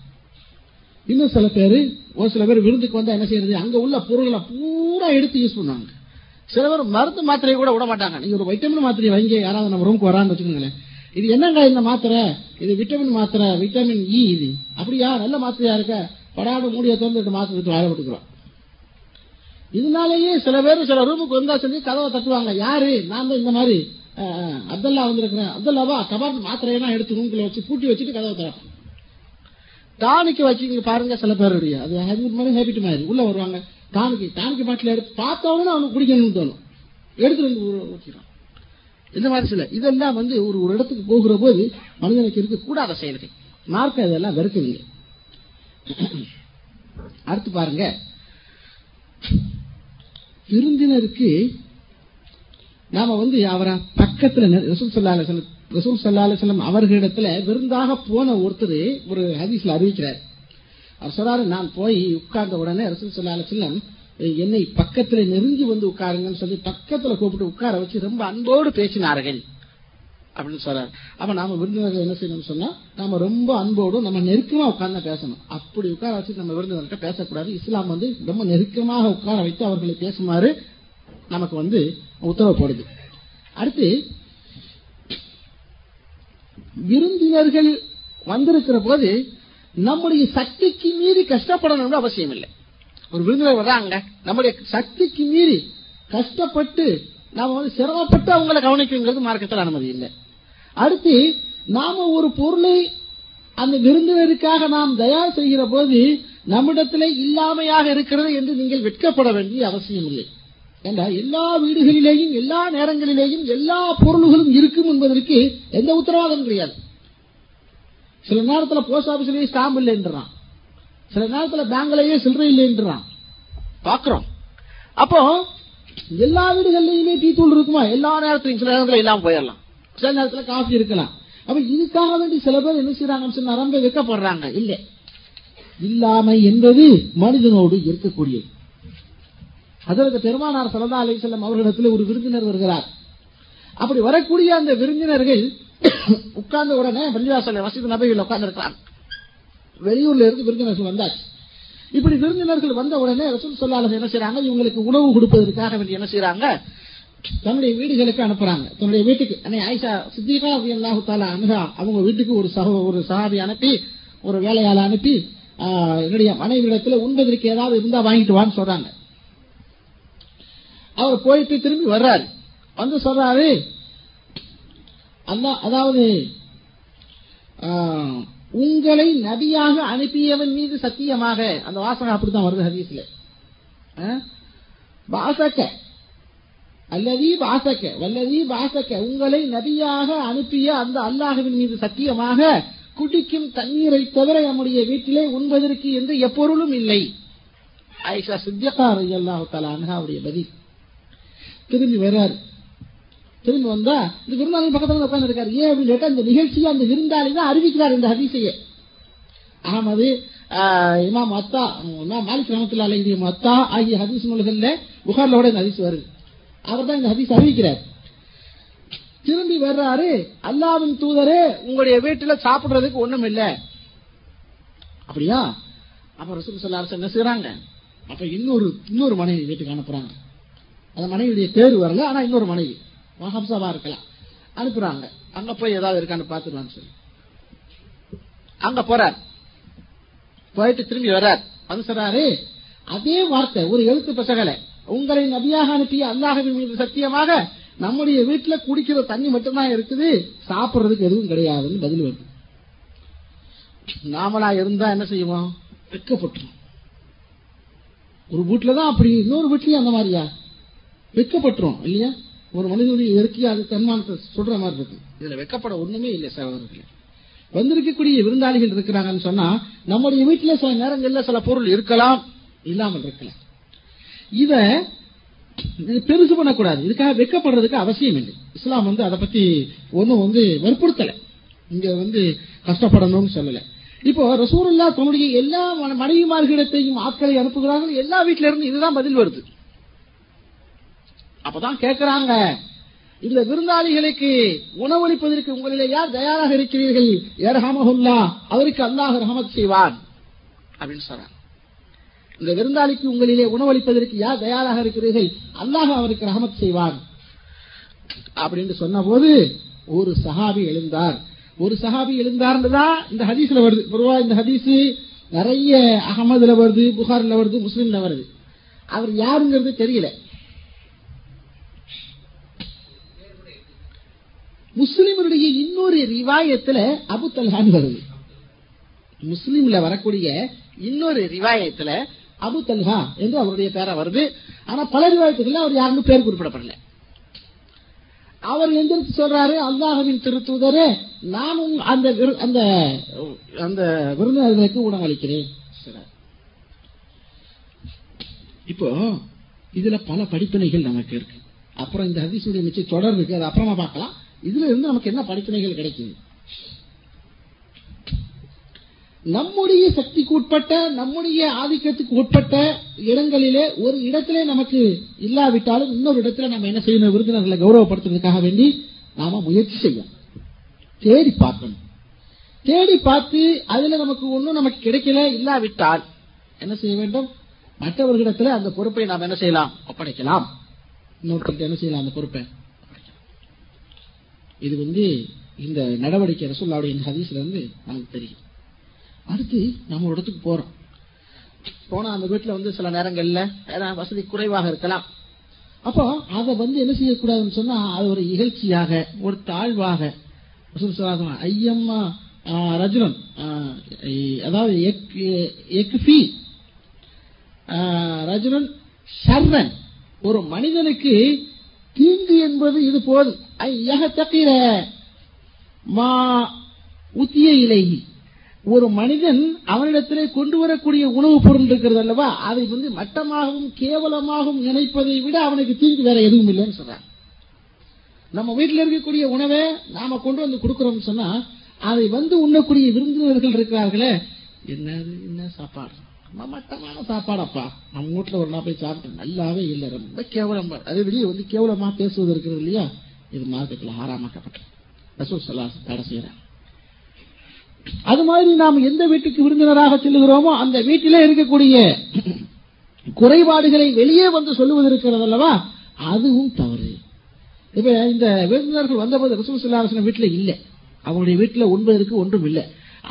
இன்னும் சில பேர் ஒரு சில பேர் விருந்துக்கு வந்தா என்ன செய்யறது? அங்க உள்ள பொருள்களை பூரா எடுத்து யூஸ் பண்ணுவாங்க. சில பேர் மருந்து மாத்திரையை கூட விட மாட்டாங்க. நீங்க ஒரு வைட்டமின் மாத்திரை வாங்கி யாராவது நம்ம ரூமுக்கு வரான்னு வச்சுக்கோங்களேன். இது என்னங்க இந்த மாத்திரை? இது விட்டமின் மாத்திரை விட்டமின் இ e இது. அப்படியா? நல்ல மாத்திரையா இருக்க? படாடு மூடிய திறந்து மாத்திரை எடுத்து வாழ விட்டுக்கிறோம் இதனாலேயே சில பேர் சில ரூமுக்கு வந்தா சொல்லி கதவை தட்டுவாங்க. யாரு? நான் தான் இந்த மாதிரி. அப்துல்லா வந்திருக்கிறேன். அப்துல்லாவா கபாட் மாத்திரையெல்லாம் எடுத்து ரூம்குள்ள வச்சு பூட்டி வச்சுட்டு கதவை திறப்போம் டானிக்கு வச்சு பாருங்க சில பேருடைய. அது ஹேபிட் மாதிரி ஹேபிட் மாதிரி. உள்ள வருவாங்க. டானிக்கு டானிக்கு பாட்டில் எடுத்து பார்த்தவொடனே அவனுக்கு குடிக்கணும்னு தோணும். எடுத்து வந்து ஊற்றிடும் இந்த மாதிரி சில. இதெல்லாம் வந்து ஒரு ஒரு இடத்துக்கு போகிற போது மனிதனுக்கு இருக்கக்கூடாத செயல்கள். மார்க்க இதெல்லாம் வெறுக்குதுங்க. அடுத்து பாருங்க. விருந்தினருக்கு நாம வந்து அவரை பக்கத்துல ரசூல் சல்லா அலிஸ்லம் ரசூல் சல்லா அலிஸ்லம் அவர்களிடத்துல விருந்தாக போன ஒருத்தர் ஒரு ஹதீஸ்ல அறிவிக்கிறார். அவர் சொல்றாரு நான் போய் உட்கார்ந்த உடனே ரசூல் சல்லா அலிஸ்லம் என்னை பக்கத்துல நெருங்கி வந்து உட்காருங்கன்னு சொல்லி பக்கத்துல கூப்பிட்டு உட்கார வச்சு ரொம்ப அன்போடு பேசினார்கள். அப்படின்னு சொல்றாரு. அப்ப நாம விருந்தினர்கள் என்ன செய்யணும்னு சொன்னா நாம ரொம்ப அன்போடு நம்ம நெருக்கமா உட்கார்ந்து பேசணும். அப்படி உட்கார வச்சு நம்ம விருந்தினர்கிட்ட பேசக்கூடாது. இஸ்லாம் வந்து ரொம்ப நெருக்கமாக உட்கார வைத்து அவர்களை பேசுமாறு நமக்கு வந்து உத்தரவு அடுத்து விருந்தினர்கள் வந்திருக்கிற போது நம்முடைய சக்திக்கு மீறி கஷ்டப்படணும்னு அவசியம் இல்லை. ஒரு விருந்தினர் வர்றாங்க நம்முடைய சக்திக்கு மீறி கஷ்டப்பட்டு நாம வந்து சிரமப்பட்டு அவங்களை கவனிக்குங்கிறது மார்க்கத்தில் அனுமதி இல்லை. அடுத்து நாம ஒரு பொருளை அந்த விருந்தினருக்காக நாம் தயார் செய்கிற போது நம்மிடத்திலே இல்லாமையாக இருக்கிறது என்று நீங்கள் வெட்கப்பட வேண்டிய அவசியம் இல்லை. ஏண்டா எல்லா வீடுகளிலேயும் எல்லா நேரங்களிலேயும் எல்லா பொருள்களும் இருக்கும் என்பதற்கு எந்த உத்தரவாதம் கிடையாது. சில நேரத்தில் போஸ்ட் ஆபீஸ்லயே ஸ்டாம்ப் இல்லைன்றான். சில நேரத்தில் பேங்க்லயே சில்லறை இல்லைன்றான். பாக்குறோம். அப்போ எல்லா வீடுகள்லயுமே டீ தூள் இருக்குமா? எல்லா நேரத்திலையும் சில நேரத்தில் இல்லாம போயிடலாம். சில நேரத்தில் காஃபி இருக்கலாம். அப்ப இதுக்காக வேண்டி சில பேர் என்ன செய்யறாங்கன்னு சொன்னா ரொம்ப வைக்கப்படுறாங்க. இல்ல. இல்லாமை என்பது மனிதனோடு இருக்கக்கூடியது. அதற்கு பெருமானார் சல்லா அலி செல்லம் அவர்களிடத்தில் ஒரு விருந்தினர் வருகிறார். அப்படி வரக்கூடிய அந்த விருந்தினர்கள் உட்கார்ந்த உடனே பள்ளிவாசல் வசதி நபையில் உட்கார்ந்து வெளியூர்ல இருந்து விருந்தினர்கள் வந்தாச்சு இப்படி விருந்தினர்கள் வந்த உடனே ரசூல் சொல்லாத என்ன செய்யறாங்க இவங்களுக்கு உணவு கொடுப்பதற்காக வேண்டி என்ன செய்யறாங்க தன்னுடைய வீடுகளுக்கு அனுப்புறாங்க. தன்னுடைய வீட்டுக்கு அன்னை ஆயிஷா சித்திகா அல்லாஹு தாலா அனுகா அவங்க வீட்டுக்கு ஒரு சக ஒரு சகாபி அனுப்பி ஒரு வேலையாள அனுப்பி என்னுடைய மனைவிடத்துல உண்பதற்கு ஏதாவது இருந்தா வாங்கிட்டு வான்னு சொல்றாங்க. அவர் போயிட்டு திரும்பி வர்றாரு. வந்து சொல்றாரு அதாவது ஆஹ், உங்களை நபியாக அனுப்பியவன் மீது சத்தியமாக. அந்த வாசகம் அப்படித்தான் வருது ஹதீஸ்ல. ஆஹ், பாசக்க. அல்லதி பாசக்க வல்லதி பாசக்க. உங்களை நபியாக அனுப்பிய அந்த அல்லாஹுவின் மீது சத்தியமாக குடிக்கும் தண்ணீரை தவிர நம்முடைய வீட்டிலே உண்பதற்கு என்று எப்பொருளும் இல்லை. ஐஷா சித்தியகா அல்லாஹு தாலா அவருடைய பதில். திரும்பி வர்றாரு. திரும்பி வந்தா இந்த விருந்தாளி பக்கத்துல உட்கார்ந்து இருக்காரு. ஏன் அப்படின்னு கேட்டா இந்த நிகழ்ச்சியை அந்த விருந்தாளி தான் அறிவிக்கிறார் இந்த ஹதீஸையே. அகமது ஆஹ், இமாம் அத்தா இமாம் மாலிக் ரஹமத்துல்லா அலைஹி அத்தா ஆகிய ஹதீஸ் நூல்கள்ல புகார்லோட இந்த ஹதீஸ் வருது. அவர் தான் இந்த ஹதீஸ் அறிவிக்கிறார். திரும்பி வர்றாரு அல்லாவின் தூதரே உங்களுடைய வீட்டுல சாப்பிடுறதுக்கு ஒண்ணும் இல்ல. அப்படியா? அப்ப ரசூல் சொல்லாரு என்ன செய்யறாங்க அப்ப இன்னொரு இன்னொரு மனைவி வீட்டுக்கு அனுப்புறாங்க. அந்த மனைவியுடைய பேர் வரல ஆனா இன்னொரு மனைவி. மஹப்சாவா இருக்கலாம். அனுப்புறாங்க. அங்க போய் ஏதாவது இருக்கான்னு பாத்துருவான்னு சொல்லி. அங்க போறார். போயிட்டு திரும்பி வர்றார். அது சொல்றாரு அதே வார்த்தை ஒரு எழுத்து பசகலை. உங்களை நபியாக அனுப்பிய அல்லாஹவின் மீது சத்தியமாக நம்முடைய வீட்டுல குடிக்கிற தண்ணி மட்டும்தான் இருக்குது சாப்பிடுறதுக்கு எதுவும் கிடையாதுன்னு பதில் வருது. நாமளா இருந்தா என்ன செய்வோம்? வெக்கப்பட்டுரும் ஒரு வீட்டுலதான் அப்படி இன்னொரு வீட்லயும் அந்த மாதிரியா? வெக்கப்பட்டுரும் இல்லையா? ஒரு மனிதனுடைய இயற்கையாக அது தன்மானத்தை சொல்ற மாதிரி இருக்கு. இதுல வெக்கப்பட ஒண்ணுமே இல்லை சகோதரர்களே வந்திருக்கக்கூடிய விருந்தாளிகள் இருக்கிறாங்கன்னு சொன்னா நம்முடைய வீட்டுல சில நேரங்கள்ல சில பொருள் இருக்கலாம் இல்லாமல் இருக்கலாம். இத இது பெருசு பண்ணக்கூடாது. இதுக்காக வெக்கப்படுறதுக்கு அவசியம் இல்லை. இஸ்லாம் வந்து அதை பத்தி ஒன்றும் வந்து வற்புறுத்தலை. இங்க வந்து கஷ்டப்படணும்னு சொல்லல. இப்போ ரசூருல்லா தன்னுடைய எல்லா மன- மனைவிமார்களிடத்தையும் ஆட்களை அனுப்புகிறார்கள். எல்லா வீட்ல இருந்து இதுதான் பதில் வருது. அப்பதான் கேட்கிறாங்க இந்த விருந்தாளிகளுக்கு உணவளிப்பதற்கு உங்களிலே யார் தயாராக இருக்கிறீர்கள்? ஏரஹமஹுல்லா அவருக்கு அல்லாஹ் ரஹமத் செய்வான். அப்படின்னு சொல்றாங்க. இந்த விருந்தாளிக்கு உங்களிலே உணவளிப்பதற்கு யார் தயாராக இருக்கிறீர்கள்? அல்லாஹ் அவருக்கு ரஹமத் செய்வான். அப்படின்னு சொன்ன போது ஒரு சஹாபி எழுந்தார். ஒரு சஹாபி எழுந்தார்ன்றதான் இந்த ஹதீஸ்ல வருது. பொதுவா இந்த ஹதீஸ் நிறைய அகமதுல வருது புகார்ல வருது முஸ்லீம்ல வருது. அவர் யாருங்கிறது தெரியல. முஸ்லிமருடைய இன்னொரு ரிவாயத்துல அபு தல்ஹான் வருது. முஸ்லீம்ல வரக்கூடிய இன்னொரு ரிவாயத்துல அபு தல்ஹா என்று அவருடைய பேரா வருது. ஆனா பல ரிவாயத்துகள்ல அவர் யாருன்னு பேர் குறிப்பிடப்படல. அவர் எந்திரிச்சு சொல்றாரு அல்லாஹவின் திருத்தூதரே நானும் அந்த விரு- அந்த அந்த விருந்தினர்களுக்கு உணவளிக்கிறேன் இப்போ இதுல பல படிப்பினைகள் நமக்கு இருக்கு. அப்புறம் இந்த ஹதீஸுடைய மிச்சம் தொடர் இருக்கு. அது அப்புறமா பார்க்கலாம். இதுல இருந்து நமக்கு என்ன படிப்பினைகள் கிடைக்குது? நம்முடைய சக்திக்கு உட்பட்ட நம்முடைய ஆதிக்கத்துக்கு உட்பட்ட இடங்களிலே ஒரு இடத்திலே நமக்கு இல்லாவிட்டாலும் இன்னொரு இடத்துல நம்ம என்ன செய்யணும்? விருந்தினர்களை கௌரவப்படுத்துறதுக்காக வேண்டி நாம முயற்சி செய்யணும். தேடி பார்க்கணும். தேடி பார்த்து அதுல நமக்கு ஒண்ணும் நமக்கு கிடைக்கல இல்லாவிட்டால் என்ன செய்ய வேண்டும்? மற்றவர்களிடத்துல அந்த பொறுப்பை நாம் என்ன செய்யலாம்? ஒப்படைக்கலாம். இன்னொருத்தருக்கு என்ன செய்யலாம் அந்த பொறுப்பை? இது வந்து இந்த நடவடிக்கை ரசூல்லாவுடைய இந்த ஹதீஸ்ல இருந்து நமக்கு தெரியும். அடுத்து நம்ம ஒரு இடத்துக்கு போறோம். போனா அந்த வீட்டுல வந்து சில நேரங்கள்ல ஏதாவது வசதி குறைவாக இருக்கலாம். அப்போ அதை வந்து என்ன செய்யக்கூடாதுன்னு சொன்னா அது ஒரு இகழ்ச்சியாக ஒரு தாழ்வாக. ஐயம்மா ரஜுலன் அதாவது எக்- ரஜுலன் ஷர்ரன். ஒரு மனிதனுக்கு தீங்கு என்பது இது போது ஐ யஹ்தகிர மா உத்திய இலைஹி. ஒரு மனிதன் அவனிடத்திலே கொண்டு வரக்கூடிய உணவுப் பொருள் இருக்கிறது அல்லவா? அதை வந்து மட்டமாகவும் கேவலமாகவும் நினைப்பதை விட அவனுக்கு தீங்கு வேற எதுவும் இல்லைன்னு சொல்றான் நம்ம வீட்டில் இருக்கக்கூடிய உணவை நாம கொண்டு வந்து கொடுக்கறோம்னு சொன்னா அதை வந்து உண்ணக்கூடிய விருந்தினர்கள் இருக்கிறார்களே என்னது என்ன சாப்பாடு? நம்ம மட்டமான சாப்பாடப்பா. நம்ம வீட்டுல ஒரு நாள் போய் சாப்பிட்டு நல்லாவே இல்லை. ரொம்ப கேவலம் அது வெளியே வந்து கேவலமா பேசுவது இருக்கிறது இல்லையா? இது மார்க்கெட்ல ஆறாமாக்கப்பட்டது ரசூல் தடை செய்யறாங்க அது மாதிரி நாம் எந்த வீட்டுக்கு விருந்தினராக செல்லுகிறோமோ அந்த வீட்டிலே இருக்கக்கூடிய குறைபாடுகளை வெளியே வந்து சொல்லுவது இருக்கிறது அல்லவா? அதுவும் தவறு. இப்ப இந்த விருந்தினர்கள் வந்தபோது ரசூல் சுல்லாசன வீட்டுல இல்ல. அவங்களுடைய வீட்டுல உண்பதற்கு ஒன்றும் இல்லை.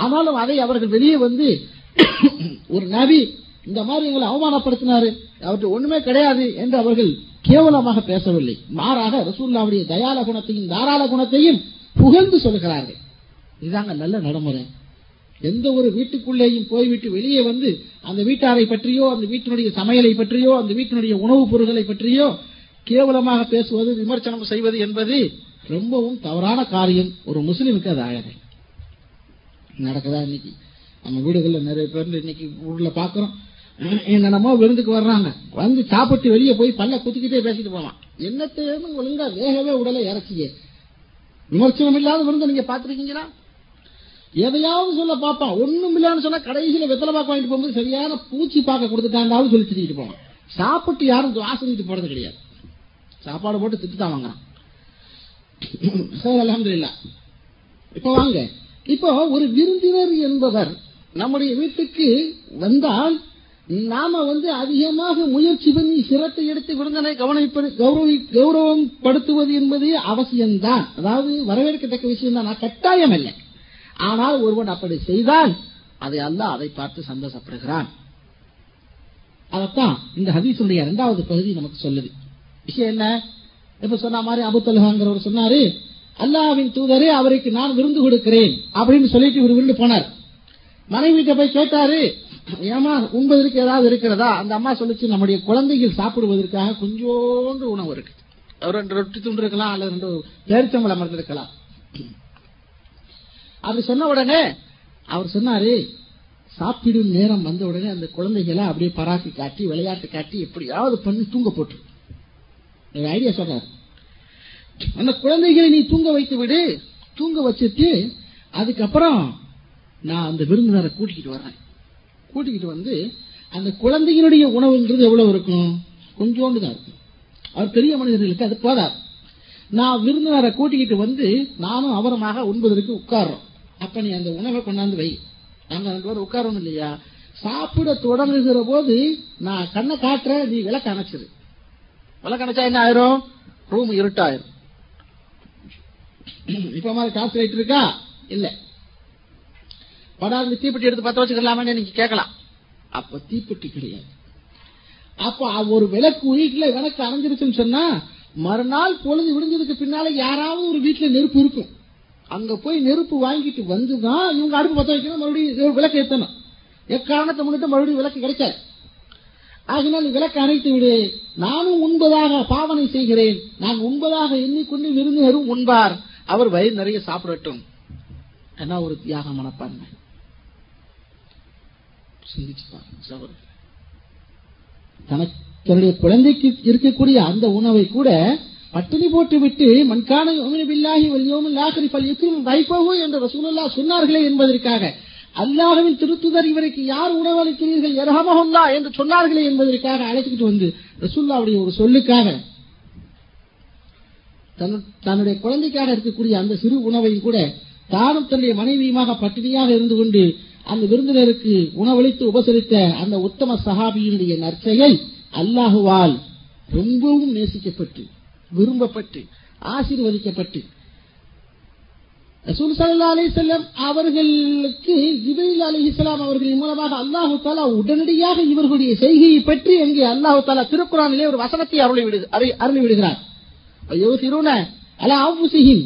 ஆனாலும் அதை அவர்கள் வெளியே வந்து ஒரு நபி இந்த மாதிரி எங்களை அவமானப்படுத்தினாரு. அவற்றை ஒண்ணுமே கிடையாது என்று அவர்கள் கேவலமாக பேசவில்லை. மாறாக ரசூல்லாவுடைய தயால குணத்தையும் தாராள குணத்தையும் புகழ்ந்து சொல்கிறார்கள் இதுதாங்க நல்ல நடைமுறை. எந்த ஒரு வீட்டுக்குள்ளேயும் போய்விட்டு வெளியே வந்து அந்த வீட்டாரை பற்றியோ அந்த வீட்டினுடைய சமையலை பற்றியோ அந்த வீட்டினுடைய உணவுப் பொருட்களை பற்றியோ கேவலமாக பேசுவது விமர்சனம் செய்வது என்பது ரொம்பவும் தவறான காரியம். ஒரு முஸ்லிமுக்கு அது அழகு நடக்குதா இன்னைக்கு? நம்ம வீடுகளில் நிறைய பேர் இன்னைக்கு ஊர்ல பாக்குறோம். என்னென்னமோ விருந்துக்கு வர்றாங்க. வந்து சாப்பிட்டு வெளியே போய் பல்ல குத்திக்கிட்டே பேசிட்டு போவான். என்னத்தையும் ஒழுங்கா வேகவே உடலை இறக்கியே விமர்சனம் இல்லாத விருந்து நீங்க பாத்துருக்கீங்களா எதையாவது சொல்ல பாப்பான் ஒண்ணும் இல்லன்னு சொன்னா கடைசியில வெத்தலை பாக்க வாங்கிட்டு போகும்போது சரியான பூச்சி பாக்க கொடுத்துட்டாண்டாவது சொல்லி திட்டிட்டு போவான். சாப்பிட்டு யாரும் வாசனிட்டு போறது கிடையாது. சாப்பாடு போட்டு திட்டு தான் வாங்குறான் இல்ல இப்ப வாங்க. இப்போ ஒரு விருந்தினர் என்பவர் நம்முடைய வீட்டுக்கு வந்தால் நாம வந்து அதிகமாக முயற்சி பண்ணி சிரத்தை எடுத்து விருந்தனை கவனிப்பது கௌரவி கௌரவம் படுத்துவது என்பது அவசியம்தான். அதாவது வரவேற்கத்தக்க விஷயம் தான். கட்டாயம் இல்லை ஆனால் ஒருவன் அப்படி செய்தால் அதை அல்ல அதை பார்த்து சந்தோஷப்படுகிறான். அதத்தான் இந்த ஹதீசுடைய இரண்டாவது பகுதி நமக்கு சொல்லுது. விஷயம் என்ன? இப்ப சொன்ன மாதிரி அபுத்தல்ஹாங்கிறவர் சொன்னாரு அல்லாவின் தூதரே அவருக்கு நான் விருந்து கொடுக்கிறேன் அப்படின்னு சொல்லிட்டு இவர் விருந்து போனார். மனைவிட்ட போய் கேட்டாரு ஏமா உண்பதற்கு ஏதாவது இருக்கிறதா? அந்த அம்மா சொல்லிச்சு நம்முடைய குழந்தைகள் சாப்பிடுவதற்காக கொஞ்சோண்டு உணவு இருக்கு. ரெண்டு ரொட்டி துண்டு இருக்கலாம் அல்லது ரெண்டு பேரிச்சம்பளம் இருக்கலாம். அப்படி சொன்ன உடனே அவர் சொன்னாரு சாப்பிடும் நேரம் வந்த உடனே அந்த குழந்தைகளை அப்படியே பராக்கி காட்டி விளையாட்டு காட்டி எப்படியாவது பண்ணி தூங்க போட்டு. ஐடியா சொல்றாரு. அந்த குழந்தைகளை நீ தூங்க வைத்து விடு. தூங்க வச்சுட்டு அதுக்கப்புறம் நான் அந்த விருந்தினரை கூட்டிக்கிட்டு வர்றேன். கூட்டிக்கிட்டு வந்து அந்த குழந்தைகளுடைய உணவுங்கிறது எவ்வளவு இருக்கும்? கொஞ்சோண்டு தான் இருக்கும். அவர் பெரிய மனிதர்களுக்கு அது போதாது. நான் விருந்தினரை கூட்டிக்கிட்டு வந்து நானும் அவரமாக உண்பதற்கு உட்கார்றோம். அப்ப நீ அந்த உணவை கொண்டாந்து வை. நாங்க ரெண்டு பேரும் உட்காரணும் இல்லையா? சாப்பிட தொடங்குகிற போது நான் கண்ணை காட்டுறேன் நீ விளக்கு அணைச்சிரு. விளக்கு அணைச்சா என்ன ஆயிரும்? ரூம் இருட்டாயிரும். இப்ப மாதிரி டார்ச் லைட் இருக்கா? இல்லை. படாது தீப்பெட்டி எடுத்து பத்த வச்சுக்கலாமே நீங்க கேட்கலாம். அப்ப தீப்பெட்டி கிடையாது. அப்ப ஒரு விளக்கு வீட்டுல விளக்கு அணைஞ்சிருச்சுன்னு சொன்னா மறுநாள் பொழுது விடுஞ்சதுக்கு பின்னால யாராவது ஒரு வீட்டுல நெருப்பு இருக்கும். அங்க போய் நெருப்பு வாங்கிட்டு வந்துதான் இவங்க அடுப்பு பத்த வைக்கணும் மறுபடியும் விளக்கு ஏத்தணும். எக்காரணத்தை முன்னிட்டு மறுபடியும் விளக்கு கிடைக்காது. ஆகினால் விளக்கு அணைத்து விடு. நானும் உண்பதாக பாவனை செய்கிறேன். நான் உண்பதாக எண்ணிக்கொண்டு விருந்தினரும் உண்பார். அவர் வயிறு நிறைய சாப்பிடட்டும். என்ன ஒரு தியாக மனப்பான்மை. சிந்திச்சு பாருங்க தனக்கு தன்னுடைய குழந்தைக்கு இருக்கக்கூடிய அந்த உணவை கூட பட்டினி போட்டு விட்டு மண்கான பில்லாகி வல்யோமும் லாகரி பல் பல்யுக்கும் வைபவோ என்ற ரசூலுல்லா சொன்னார்களே என்பதற்காக அல்லாஹவின் திருத்துதர் இவருக்கு யார் உணவளிக்கிறீர்கள் எரஹமஹுல்லா என்று சொன்னார்களே என்பதற்காக அழைத்துக்கிட்டு வந்து ரசூல்லாவுடைய ஒரு சொல்லுக்காக தன்னுடைய குழந்தைக்காக இருக்கக்கூடிய அந்த சிறு உணவையும் கூட தானும் தன்னுடைய மனைவியுமாக பட்டினியாக இருந்து கொண்டு அந்த விருந்தினருக்கு உணவளித்து உபசரித்த அந்த உத்தம சஹாபியினுடைய நற்செயல் அல்லாஹுவால் ரொம்பவும் நேசிக்கப்பட்டு விரும்பப்பட்டு ஆசீர்வதிக்கப்பட்டு. ரசூல் சல்லா அலி செல்லம் அவர்களுக்கு ஜிபில் அலி இஸ்லாம் அவர்களின் மூலமாக அல்லாஹு தாலா உடனடியாக இவர்களுடைய செய்கையை பற்றி அங்கே அல்லாஹு தாலா திருக்குறானிலே ஒரு வசனத்தை அருளி விடு அருளி விடுகிறார். அலா ஆபுசிஹிம்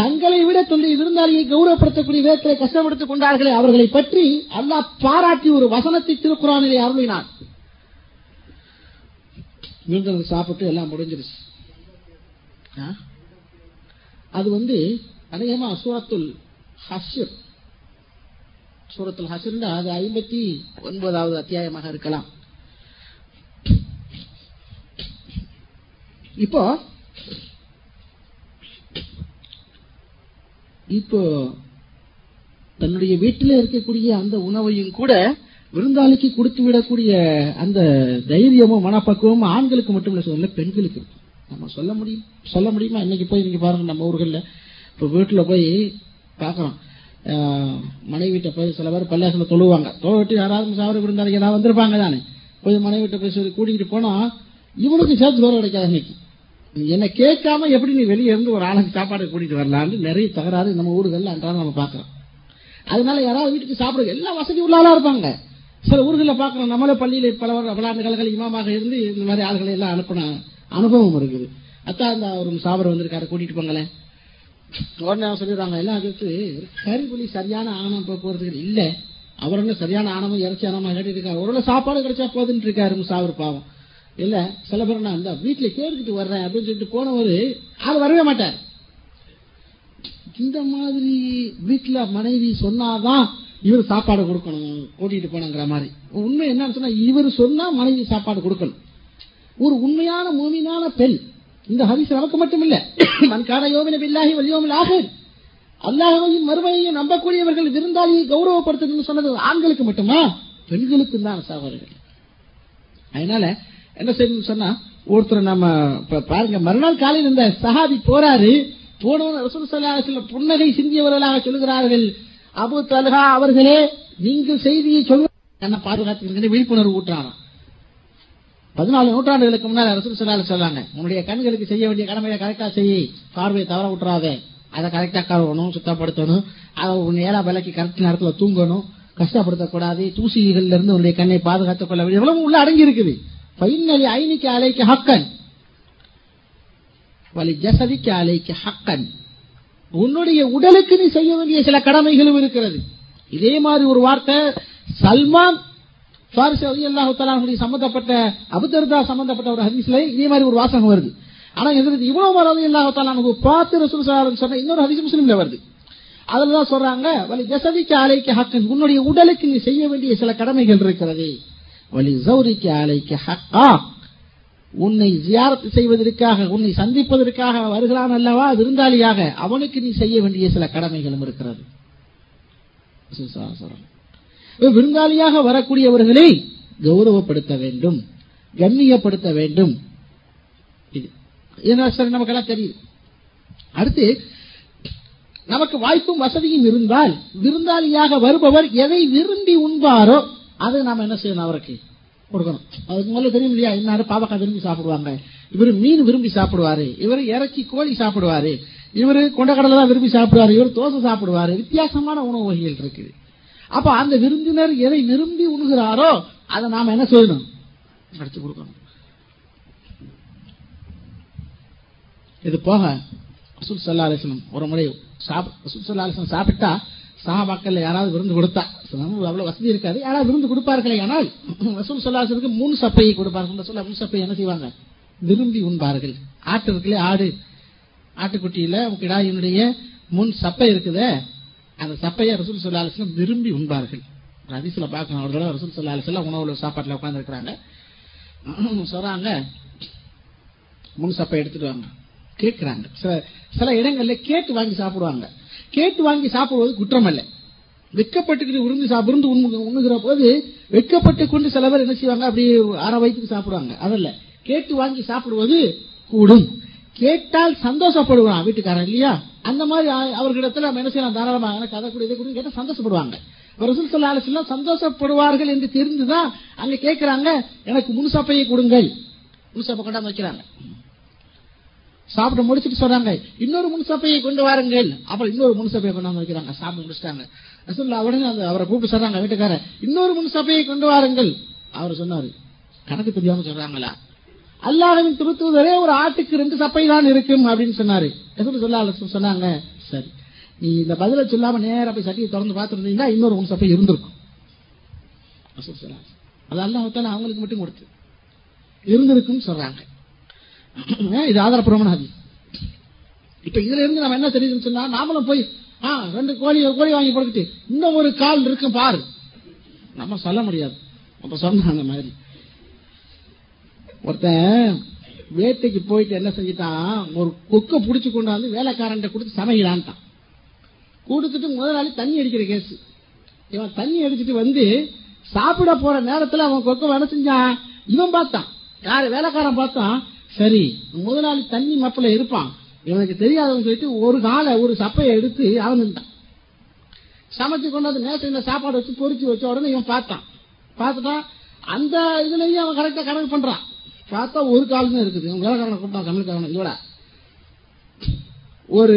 தங்களை விட தன்னுடைய விருந்தாளியை கௌரவப்படுத்தக்கூடிய விதத்தில் கஷ்டப்படுத்திக் கொண்டார்களே அவர்களை பற்றி அல்லாஹ் பாராட்டி ஒரு வசனத்தை திருக்குறானிலே அருளினார் விருந்தினர் சாப்பிட்டு எல்லாம் முடிஞ்சிருச்சு. அது வந்து அநேகமா சூரத்துல் ஹஷர் சூரத்துல் ஹஷர் அது ஐம்பத்தி ஒன்பதாவது அத்தியாயமாக இருக்கலாம். இப்போ இப்போ தன்னுடைய வீட்டில் இருக்கக்கூடிய அந்த உணவையும் கூட விருந்தாளிக்கு கொடுத்து விடக்கூடிய அந்த தைரியமும் மனப்பக்குவமும் ஆண்களுக்கு மட்டும் இல்ல சொல்ல பெண்களுக்கு நம்ம சொல்ல முடியும் சொல்ல முடியுமா? இன்னைக்கு போய் நீங்க பாருங்க நம்ம ஊர்கள்ல. இப்ப வீட்டுல போய் பாக்கிறோம் மனைவிட்ட போய் சில பேர் பல்லாசல தொழுவாங்க. தொழுவிட்டு யாராவது சாவர விருந்தாளிக்கு ஏதாவது வந்திருப்பாங்க தானே? போய் மனைவிட்ட போய் சொல்லி கூட்டிகிட்டு போனா இவனுக்கு சேர்த்து சோறு கிடைக்காது இன்னைக்கு. என்ன கேட்காம எப்படி நீ வெளியே இருந்து ஒரு ஆளுக்கு சாப்பாடு கூட்டிட்டு வரலான்னு நிறைய தகராறு நம்ம ஊர்களில் அன்றாடம் நம்ம பார்க்கறோம். அதனால யாராவது வீட்டுக்கு சாப்பிட எல்லா வசதி உள்ள இருப்பாங்க. சில ஊர்களில் பார்க்கறோம் நம்மளே பள்ளியில பல பலாண்டு பல ஆண்டுகள் இமாமாக இருந்து இந்த மாதிரி ஆளுகளை எல்லாம் அனுப்பின அனுபவம் இருக்குது. அத்தா இந்த ஒரு சாபர் வந்திருக்காரு கூட்டிட்டு போங்களேன். உடனே சொல்லிடுறாங்க எல்லாம் அதுக்கு கறிபுலி சரியான ஆணம் போக்குவரத்துக்கு இல்லை. அவர் சரியான ஆணவம் இறைச்சி ஆணமா கேட்டு இருக்காரு. ஒரு சாப்பாடு கிடைச்சா போதுன்னு இருக்காரு சாவர் பாவம். இல்ல சில பேர் நான் இந்த வீட்டுல கேட்டுக்கிட்டு வர்றேன் அப்படின்னு சொல்லிட்டு போனவர் ஆள் வரவே மாட்டார். இந்த மாதிரி வீட்டுல மனைவி சொன்னாதான் இவர் சாப்பாடு கொடுக்கணும் கூட்டிட்டு போனங்கிற மாதிரி. உண்மை என்னன்னு சொன்னா இவர் சொன்னா மனைவி சாப்பாடு கொடுக்கணும். ஒரு உண்மையான மூமினான பெண் இந்த ஹரிஸ் நமக்கு மட்டும் இல்ல யோமின பில்லாகி வலியோமில் ஆகும் அல்லாஹையும் மறுமையையும் நம்பக்கூடியவர்கள் விருந்தாளியை கௌரவப்படுத்தணும்னு சொன்னது ஆண்களுக்கு மட்டுமா? பெண்களுக்கும் தான் சாவர்கள் அதனால என்ன செய்யணும்னு சொன்னா ஒருத்தர் நம்ம பாருங்க மறுநாள் காலையில் இந்த சஹாபி போறாரு. போனவன் ரசூல் ஸல்லல்லாஹு புன்னகை சிந்தியவர்களாக சொல்லுகிறார்கள். அபு தல்ஹா அவர்களே நீங்கள் செய்தியை சொல்ல என்ன பாதுகாத்து விழிப்புணர்வு ஊட்டுறாராம் பதினாலு நூற்றாண்டுகளுக்கு முன்னால் ரசூல் ஸல்லல்லாஹு சொல்லாங்க உன்னுடைய கண்களுக்கு செய்ய வேண்டிய கடமையை கரெக்டா செய்ய பார்வையை தவற விட்டுறாதே. அதை கரெக்டா கழுவணும் சுத்தப்படுத்தணும். அதை உன் ஏழா விலைக்கு கரெக்ட் நேரத்துல தூங்கணும். கஷ்டப்படுத்தக்கூடாது. தூசிகள்ல இருந்து உன்னுடைய கண்ணை பாதுகாத்துக் கொள்ள வேண்டிய உள்ள அடங்கி இருக்குது. فإن ஐனிக்கு عليك ஹக்கன் வலி عليك حقا ஹக்கன் உன்னுடைய உடலுக்கு நீ செய்ய வேண்டிய சில கடமைகளும் இருக்கிறது. இதே மாதிரி ஒரு வார்த்தை சல்மான் ஃபாரிஸ் சம்பந்தப்பட்ட அபுதர்தா சம்பந்தப்பட்ட ஒரு ஹதீஸ்ல இதே மாதிரி ஒரு வாசகம் வருது. ஆனா எதிர்த்து இவ்வளவு ரலியல்லாஹு அல்லாஹு பார்த்து ரசூல் ஸல்லல்லாஹு சொன்ன இன்னொரு ஹதீஸ் முஸ்லீம்ல வருது. அதுலதான் சொல்றாங்க வலி ஜசதிக்கு ஆலைக்கு ஹக்கன் உன்னுடைய உடலுக்கு நீ செய்ய வேண்டிய சில கடமைகள் இருக்கிறது. வலி ஆலைக்கு ஹக்கா உன்னை ஜியாரத்து செய்வதற்காக உன்னை சந்திப்பதற்காக வருகிறான் அல்லவா? விருந்தாளியாக அவனுக்கு நீ செய்ய வேண்டிய சில கடமைகளும் இருக்கிறது. விருந்தாளியாக வரக்கூடியவர்களை கௌரவப்படுத்த வேண்டும் கண்ணியப்படுத்த வேண்டும். என்ன நமக்கெல்லாம் தெரியுது அடுத்து நமக்கு வாய்ப்பும் வசதியும் இருந்தால் விருந்தாளியாக வருபவர் எதை விரும்பி உண்பாரோ அதை நாம என்ன செய்யணும் அவருக்கு? கொடுக்கணும். அதுக்கு முதல்ல தெரியும் இல்லையா? இன்னாரு பாவக்காய் விரும்பி சாப்பிடுவாங்க. இவர் மீன் விரும்பி சாப்பிடுவாரு. இவர் இறக்கி கோழி சாப்பிடுவாரு. இவர் கொண்டக்கடலை தான் விரும்பி சாப்பிடுவாரு. இவர் தோசை சாப்பிடுவாரு. வித்தியாசமான உணவு வகைகள் இருக்குது. அப்ப அந்த விருந்தினர் எதை விரும்பி உண்கிறாரோ அதை நாம என்ன செய்யணும்? எடுத்து கொடுக்கணும். இது போக ரசூல் சல்லா அலிஸ்லம் ஒரு முறை சாப்- ரசூல் சல்லா அலிஸ்லம் சாப்பிட்டா சஹாபாக்கள் யாராவது விருந்து கொடுத்தா. அவ்வளவு வசதி இருக்காது. யாராவது விருந்து கொடுப்பார்களே ஆனால் ரசூல் சொல்லாசருக்கு மூணு சப்பையை கொடுப்பார்கள் சொல்ல மூணு சப்பை என்ன செய்வாங்க? விரும்பி உண்பார்கள். ஆட்டு இருக்குல்ல ஆடு. ஆட்டுக்குட்டியில கிடாயினுடைய முன் சப்பை இருக்குதே அந்த சப்பையை ரசூல் சல்லா விரும்பி உண்பார்கள். ஹதீஸ்ல பார்க்கணும். ஒரு தடவை ரசூல் சல்லா உணவுல சாப்பாட்டுல உட்கார்ந்து இருக்கிறாங்க. சொல்றாங்க முன் சப்பை எடுத்துட்டு வாங்க. கேட்கிறாங்க. சில சில இடங்கள்ல கேட்டு வாங்கி சாப்பிடுவாங்க. கேட்டு வாங்கி சாப்பிடுவது குற்றம் அல்ல வெக்கப்பட்டுக்கிட்டு விருந்து சா- விருந்து உண்ணுகிற போது வெக்கப்பட்டு கொண்டு சில பேர் என்ன செய்வாங்க? அப்படி அரை வயிற்றுக்கு சாப்பிடுவாங்க. அதல்ல. கேட்டு வாங்கி சாப்பிடுவது கூடும். கேட்டால் சந்தோஷப்படுவான் வீட்டுக்காரன் இல்லையா? அந்த மாதிரி அவர்களிடத்துல நம்ம என்ன செய்யலாம்? தாராளமாக எனக்கு அதை கூட இதை கூட கேட்டால் சந்தோஷப்படுவாங்க. ரசூல் ஸல்லல்லாஹு அலைஹி சந்தோஷப்படுவார்கள் என்று தெரிந்துதான் அங்க கேட்கிறாங்க எனக்கு முன்சப்பையை கொடுங்கள். முன்சப்பை கொண்டாந்து வைக்கிறாங்க. சாப்பிட்டு முடிச்சிட்டு சொல்றாங்க இன்னொரு முன்சப்பையை கொண்டு வாருங்கள். அப்புறம் இன்னொரு முன்சப்பையை கொண்டாந்து வைக்கிறாங்க. சாப்பிட்டு முடிச்சிட்டாங்க. ரசூல்லா உடனே அந்த அவரை கூப்பிட்டு சொல்றாங்க வீட்டுக்காரர் இன்னொரு முன்சப்பையை கொண்டு வாருங்கள். அவர் சொன்னாரு கணக்கு தெரியாம சொல்றாங்களா? அல்லாஹின் திருத்துவதே ஒரு ஆட்டுக்கு ரெண்டு சப்பை தான் இருக்கும் அப்படின்னு சொன்னாரு. சொன்னாங்க சரி நீ இந்த பதில சொல்லாம நேரம் போய் சட்டியை திறந்து பார்த்துருந்தீங்கன்னா இன்னொரு முன்சப்பை இருந்திருக்கும். அது அல்லாஹ் அவங்களுக்கு மட்டும் கொடுத்து இருந்திருக்கும் சொல்றாங்க. இது ஆதாரப்பூர்வமான ஹதீஸ் இப்ப இதுல இருந்து நம்ம என்ன தெரியுதுன்னு சொன்னா நாமளும் போய் ஆ ரெண்டு கோழி ஒரு கோழி வாங்கி கொடுத்துட்டு இன்னும் ஒரு கால் இருக்கும் பாரு. நம்ம சொல்ல முடியாது. அப்ப சொன்ன அந்த மாதிரி. ஒருத்தன் வேட்டைக்கு போயிட்டு என்ன செஞ்சிட்டான் ஒரு கொக்க புடிச்சு கொண்டாந்து வேலைக்காரன் கொடுத்து சமைக்கிறான்ட்டான். கொடுத்துட்டு முதலாளி தண்ணி அடிக்கிற கேஸ். இவன் தண்ணி அடிச்சுட்டு வந்து சாப்பிட போற நேரத்துல அவன் கொக்க வேலை செஞ்சான். இவன் பார்த்தான். யாரு வேலைக்காரன் பார்த்தான். சரி முதலாளி தண்ணி மப்பில இருப்பான். இவனுக்கு தெரியாதவன் சொல்லிட்டு ஒரு காலை ஒரு சப்பையை எடுத்து அவன் இருந்தான் சமைச்சு கொண்டாந்து நேற்று சாப்பாடு வச்சு பொரிச்சு வச்ச உடனே இவன் பார்த்தான். பார்த்துட்டான் அந்த இதுலயும் அவன் கரெக்டா கணக்கு பண்றான். பார்த்தா ஒரு கால் தான் இருக்குது. இவன் வேலைக்காரனை கூப்பிட்டான் தமிழ்காரனை இல்லடா ஒரு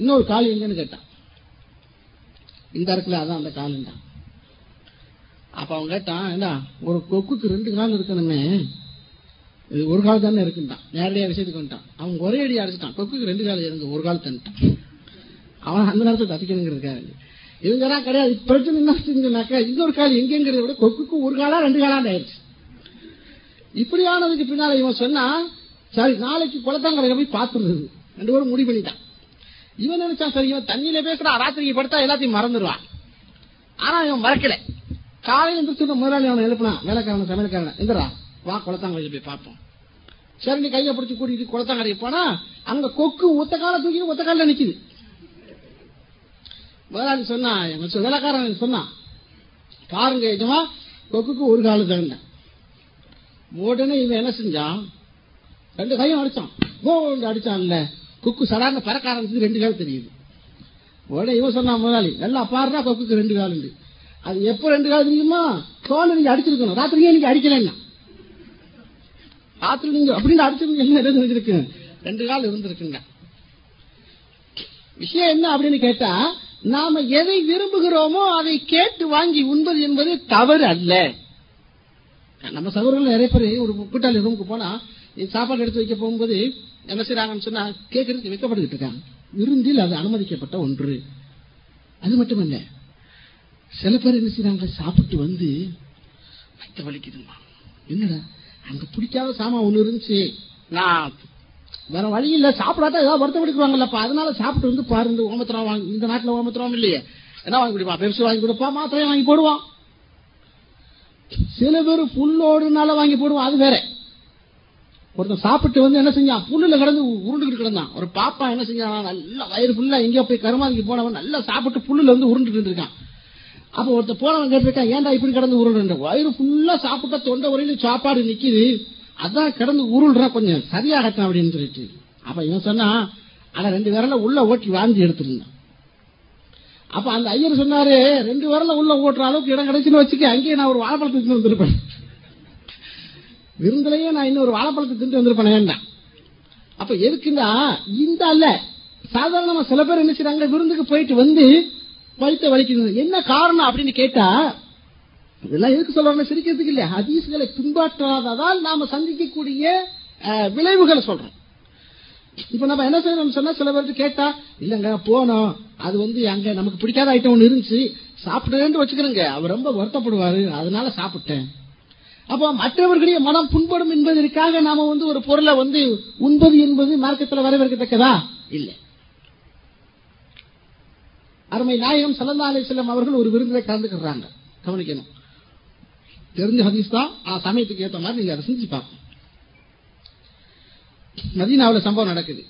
இன்னொரு கால் எங்கன்னு கேட்டான். இந்த இடத்துல அதான் அந்த காலுண்டான் அப்ப அவன் கேட்டான் ஏண்டா ஒரு கொக்குக்கு ரெண்டு கால் இருக்கணுமே. இது ஒரு கால் தானே இருக்குன்ட்டான் நேரடியா விஷயத்துக்கு வந்துட்டான். அவன் ஒரே அடி அடிச்சிட்டான். கொக்குக்கு ரெண்டு கால் இருக்கு ஒரு கால் தந்துட்டான் அவன் அந்த நேரத்தில் தப்பிக்கணுங்கிறதுக்காக இவங்கதான் கிடையாது பிரச்சனை என்ன? செஞ்சுனாக்கா இன்னொரு கால் எங்கிறத விட கொக்குக்கு ஒரு காலா ரெண்டு காலா ஆயிடுச்சு. இப்படியானதுக்கு பின்னால இவன் சொன்னா சரி நாளைக்கு குளத்தாங்கரையில போய் பார்த்துருது ரெண்டு பேரும் முடிவு பண்ணிட்டான். இவன் நினைச்சா சரி இவன் தண்ணியில பேசுறான் ராத்திரிக்கு படுத்தா எல்லாத்தையும் மறந்துடுவான் ஆனா இவன் மறக்கல. காலையில் எந்திரிச்சு முதலாளி அவனை எழுப்பினான். வேலைக்காரன் சமையல்காரன் எந்திரா வா குளத்தாங்கரையில போய் பார்ப்போம். சரி நீ கையை பிடிச்சி கூட்டிட்டு குளத்தாங்கரைக்கு போனா அங்க கொக்கு ஒத்த கால தூக்கி ஒத்த கால நிக்குது. முதலாளி சொன்னா எங்க வேலைக்காரன் சொன்னான் பாருங்க எஜமா கொக்குக்கு ஒரு காலு தான் உடனே இவன் என்ன செஞ்சான்? ரெண்டு கையும் அடிச்சான். கோண்டு அடிச்சான்ல. கொக்கு சடார்னு பறக்க ஆரம்பிச்சு ரெண்டு கால் தெரியுது. உடனே இவன் சொன்னான் முதலாளி நல்லா பாருனா கொக்குக்கு ரெண்டு கால் உண்டு அது எப்ப ரெண்டு கால் தெரியுமா? தோல் நீங்க அடிச்சிருக்கணும். ராத்திரியே நீங்க அடிக்கலன்னா. ஆத்துல நீங்க அப்படின்னு அடிச்சிருந்தீங்க என்ன செஞ்சிருக்கு ரெண்டு கால் இருந்திருக்குங்க. விஷயம் என்ன அப்படின்னு கேட்டா நாம எதை விரும்புகிறோமோ அதை கேட்டு வாங்கி உண்பது என்பது தவறு அல்ல. நம்ம சகோதரர்கள் நிறைய பேர் ஒரு கூட்டாளி ரூமுக்கு போனா நீ சாப்பாடு எடுத்து வைக்க போகும்போது என்ன செய்யறாங்கன்னு சொன்னா கேட்கறதுக்கு வைக்கப்பட்டுக்கிட்டு இருக்காங்க. விருந்தில் அது அனுமதிக்கப்பட்ட ஒன்று. அது மட்டுமல்ல சில பேர் என்ன செய்றாங்க? சாப்பிட்டு வந்து வயிற்று வலிக்குதுமா என்னடா? அங்க பிடிக்காத சாமான் ஒண்ணு இருந்துச்சு. நான் வேற வழி இல்ல சாப்பிடாட்டா ஏதாவது வருத்தம் எடுக்குவாங்கல்லப்பா அதனால சாப்பிட்டு வந்து பாருங்க ஓமத்திரம் வாங்கி இந்த நாட்டுல ஓமத்திரம் இல்லையே. என்ன வாங்கி கொடுப்பா? பெப்சி வாங்கி கொடுப்பா? மாத்திரையும் வாங்கி போடுவான். சில பேர் புல்லோடுனால வாங்கி போடுவான். அது வேற. ஒருத்தன் சாப்பிட்டு வந்து என்ன செஞ்சான்? புல்லுல கிடந்து உருண்டுகிட்டு கிடந்தான். ஒரு பாப்பா என்ன செஞ்சான் நல்லா வயிறு ஃபுல்லா எங்கேயோ போய் கருமாதிக்கு போனவன் நல்லா சாப்பிட்டு புல்லுல வந்து உருண்டுட்டு இருக்கான் அப்ப ஒருத்தர் போனவன் கேட்டிருக்கான் ஏன்டா இப்படி கிடந்து உருள்ற வயிறு ஃபுல்லா சாப்பிட்ட தொண்டை வரையில சாப்பாடு நிக்குது. அதான் கிடந்து உருள்றா கொஞ்சம் சரியாகட்டும் அப்படின்னு சொல்லிட்டு. அப்ப இவன் சொன்னா ஆனா ரெண்டு விரல உள்ள ஓட்டி வாந்தி எடுத்துருந்தான் அப்ப அந்த ஐயர் சொன்னாரு ரெண்டு விரல உள்ள ஓட்டுற அளவுக்கு இடம் கிடைச்சுன்னு வச்சுக்க அங்கேயே நான் ஒரு வாழைப்பழத்தை தின்னு வந்திருப்பேன். விருந்திலேயே நான் இன்னொரு வாழைப்பழத்தை தின்னு வந்திருப்பேன் வேண்டாம் அப்ப எதுக்குன்னா இந்த அல்ல. சாதாரணமா சில பேர் என்ன விருந்துக்கு போயிட்டு வந்து வயிற்ற வலிக்குது. என்ன காரணம் அப்படின்னு கேட்டா இதெல்லாம் எதுக்கு சொல்றாங்க? சிரிக்கிறதுக்கு இல்லையா? ஹதீஸ்களை பின்பற்றாததால் நாம சந்திக்கக்கூடிய விளைவுகளை சொல்றோம். இப்ப நம்ம என்ன செய்யறோம் சொன்னா சில பேருக்கு கேட்டா இல்லங்க போனோம். அது வந்து அங்க நமக்கு பிடிக்காத ஐட்டம் ஒண்ணு இருந்துச்சு. சாப்பிடுறேன்னு வச்சுக்கிறேங்க. அவர் ரொம்ப வருத்தப்படுவாரு. அதனால சாப்பிட்டேன். அப்போ மற்றவர்களுடைய மனம் புண்படும் என்பதற்காக நாம வந்து ஒரு பொருளை வந்து உண்பது என்பது மார்க்கத்தில் வரவேற்கத்தக்கதா? இல்லை. அருமை நாயகம் சல்லா அலிஸ்லாம் அவர்கள் ஒரு விருந்தில கலந்துக்கிறாங்க கவனிக்கணும். தெரிஞ்ச ஹதீஸ் தான். ஆ சமயத்துக்கு ஏற்ற மாதிரி நீங்க அதை செஞ்சு பார்க்கணும். மதீனாவில் சம்பவம் நடக்குது.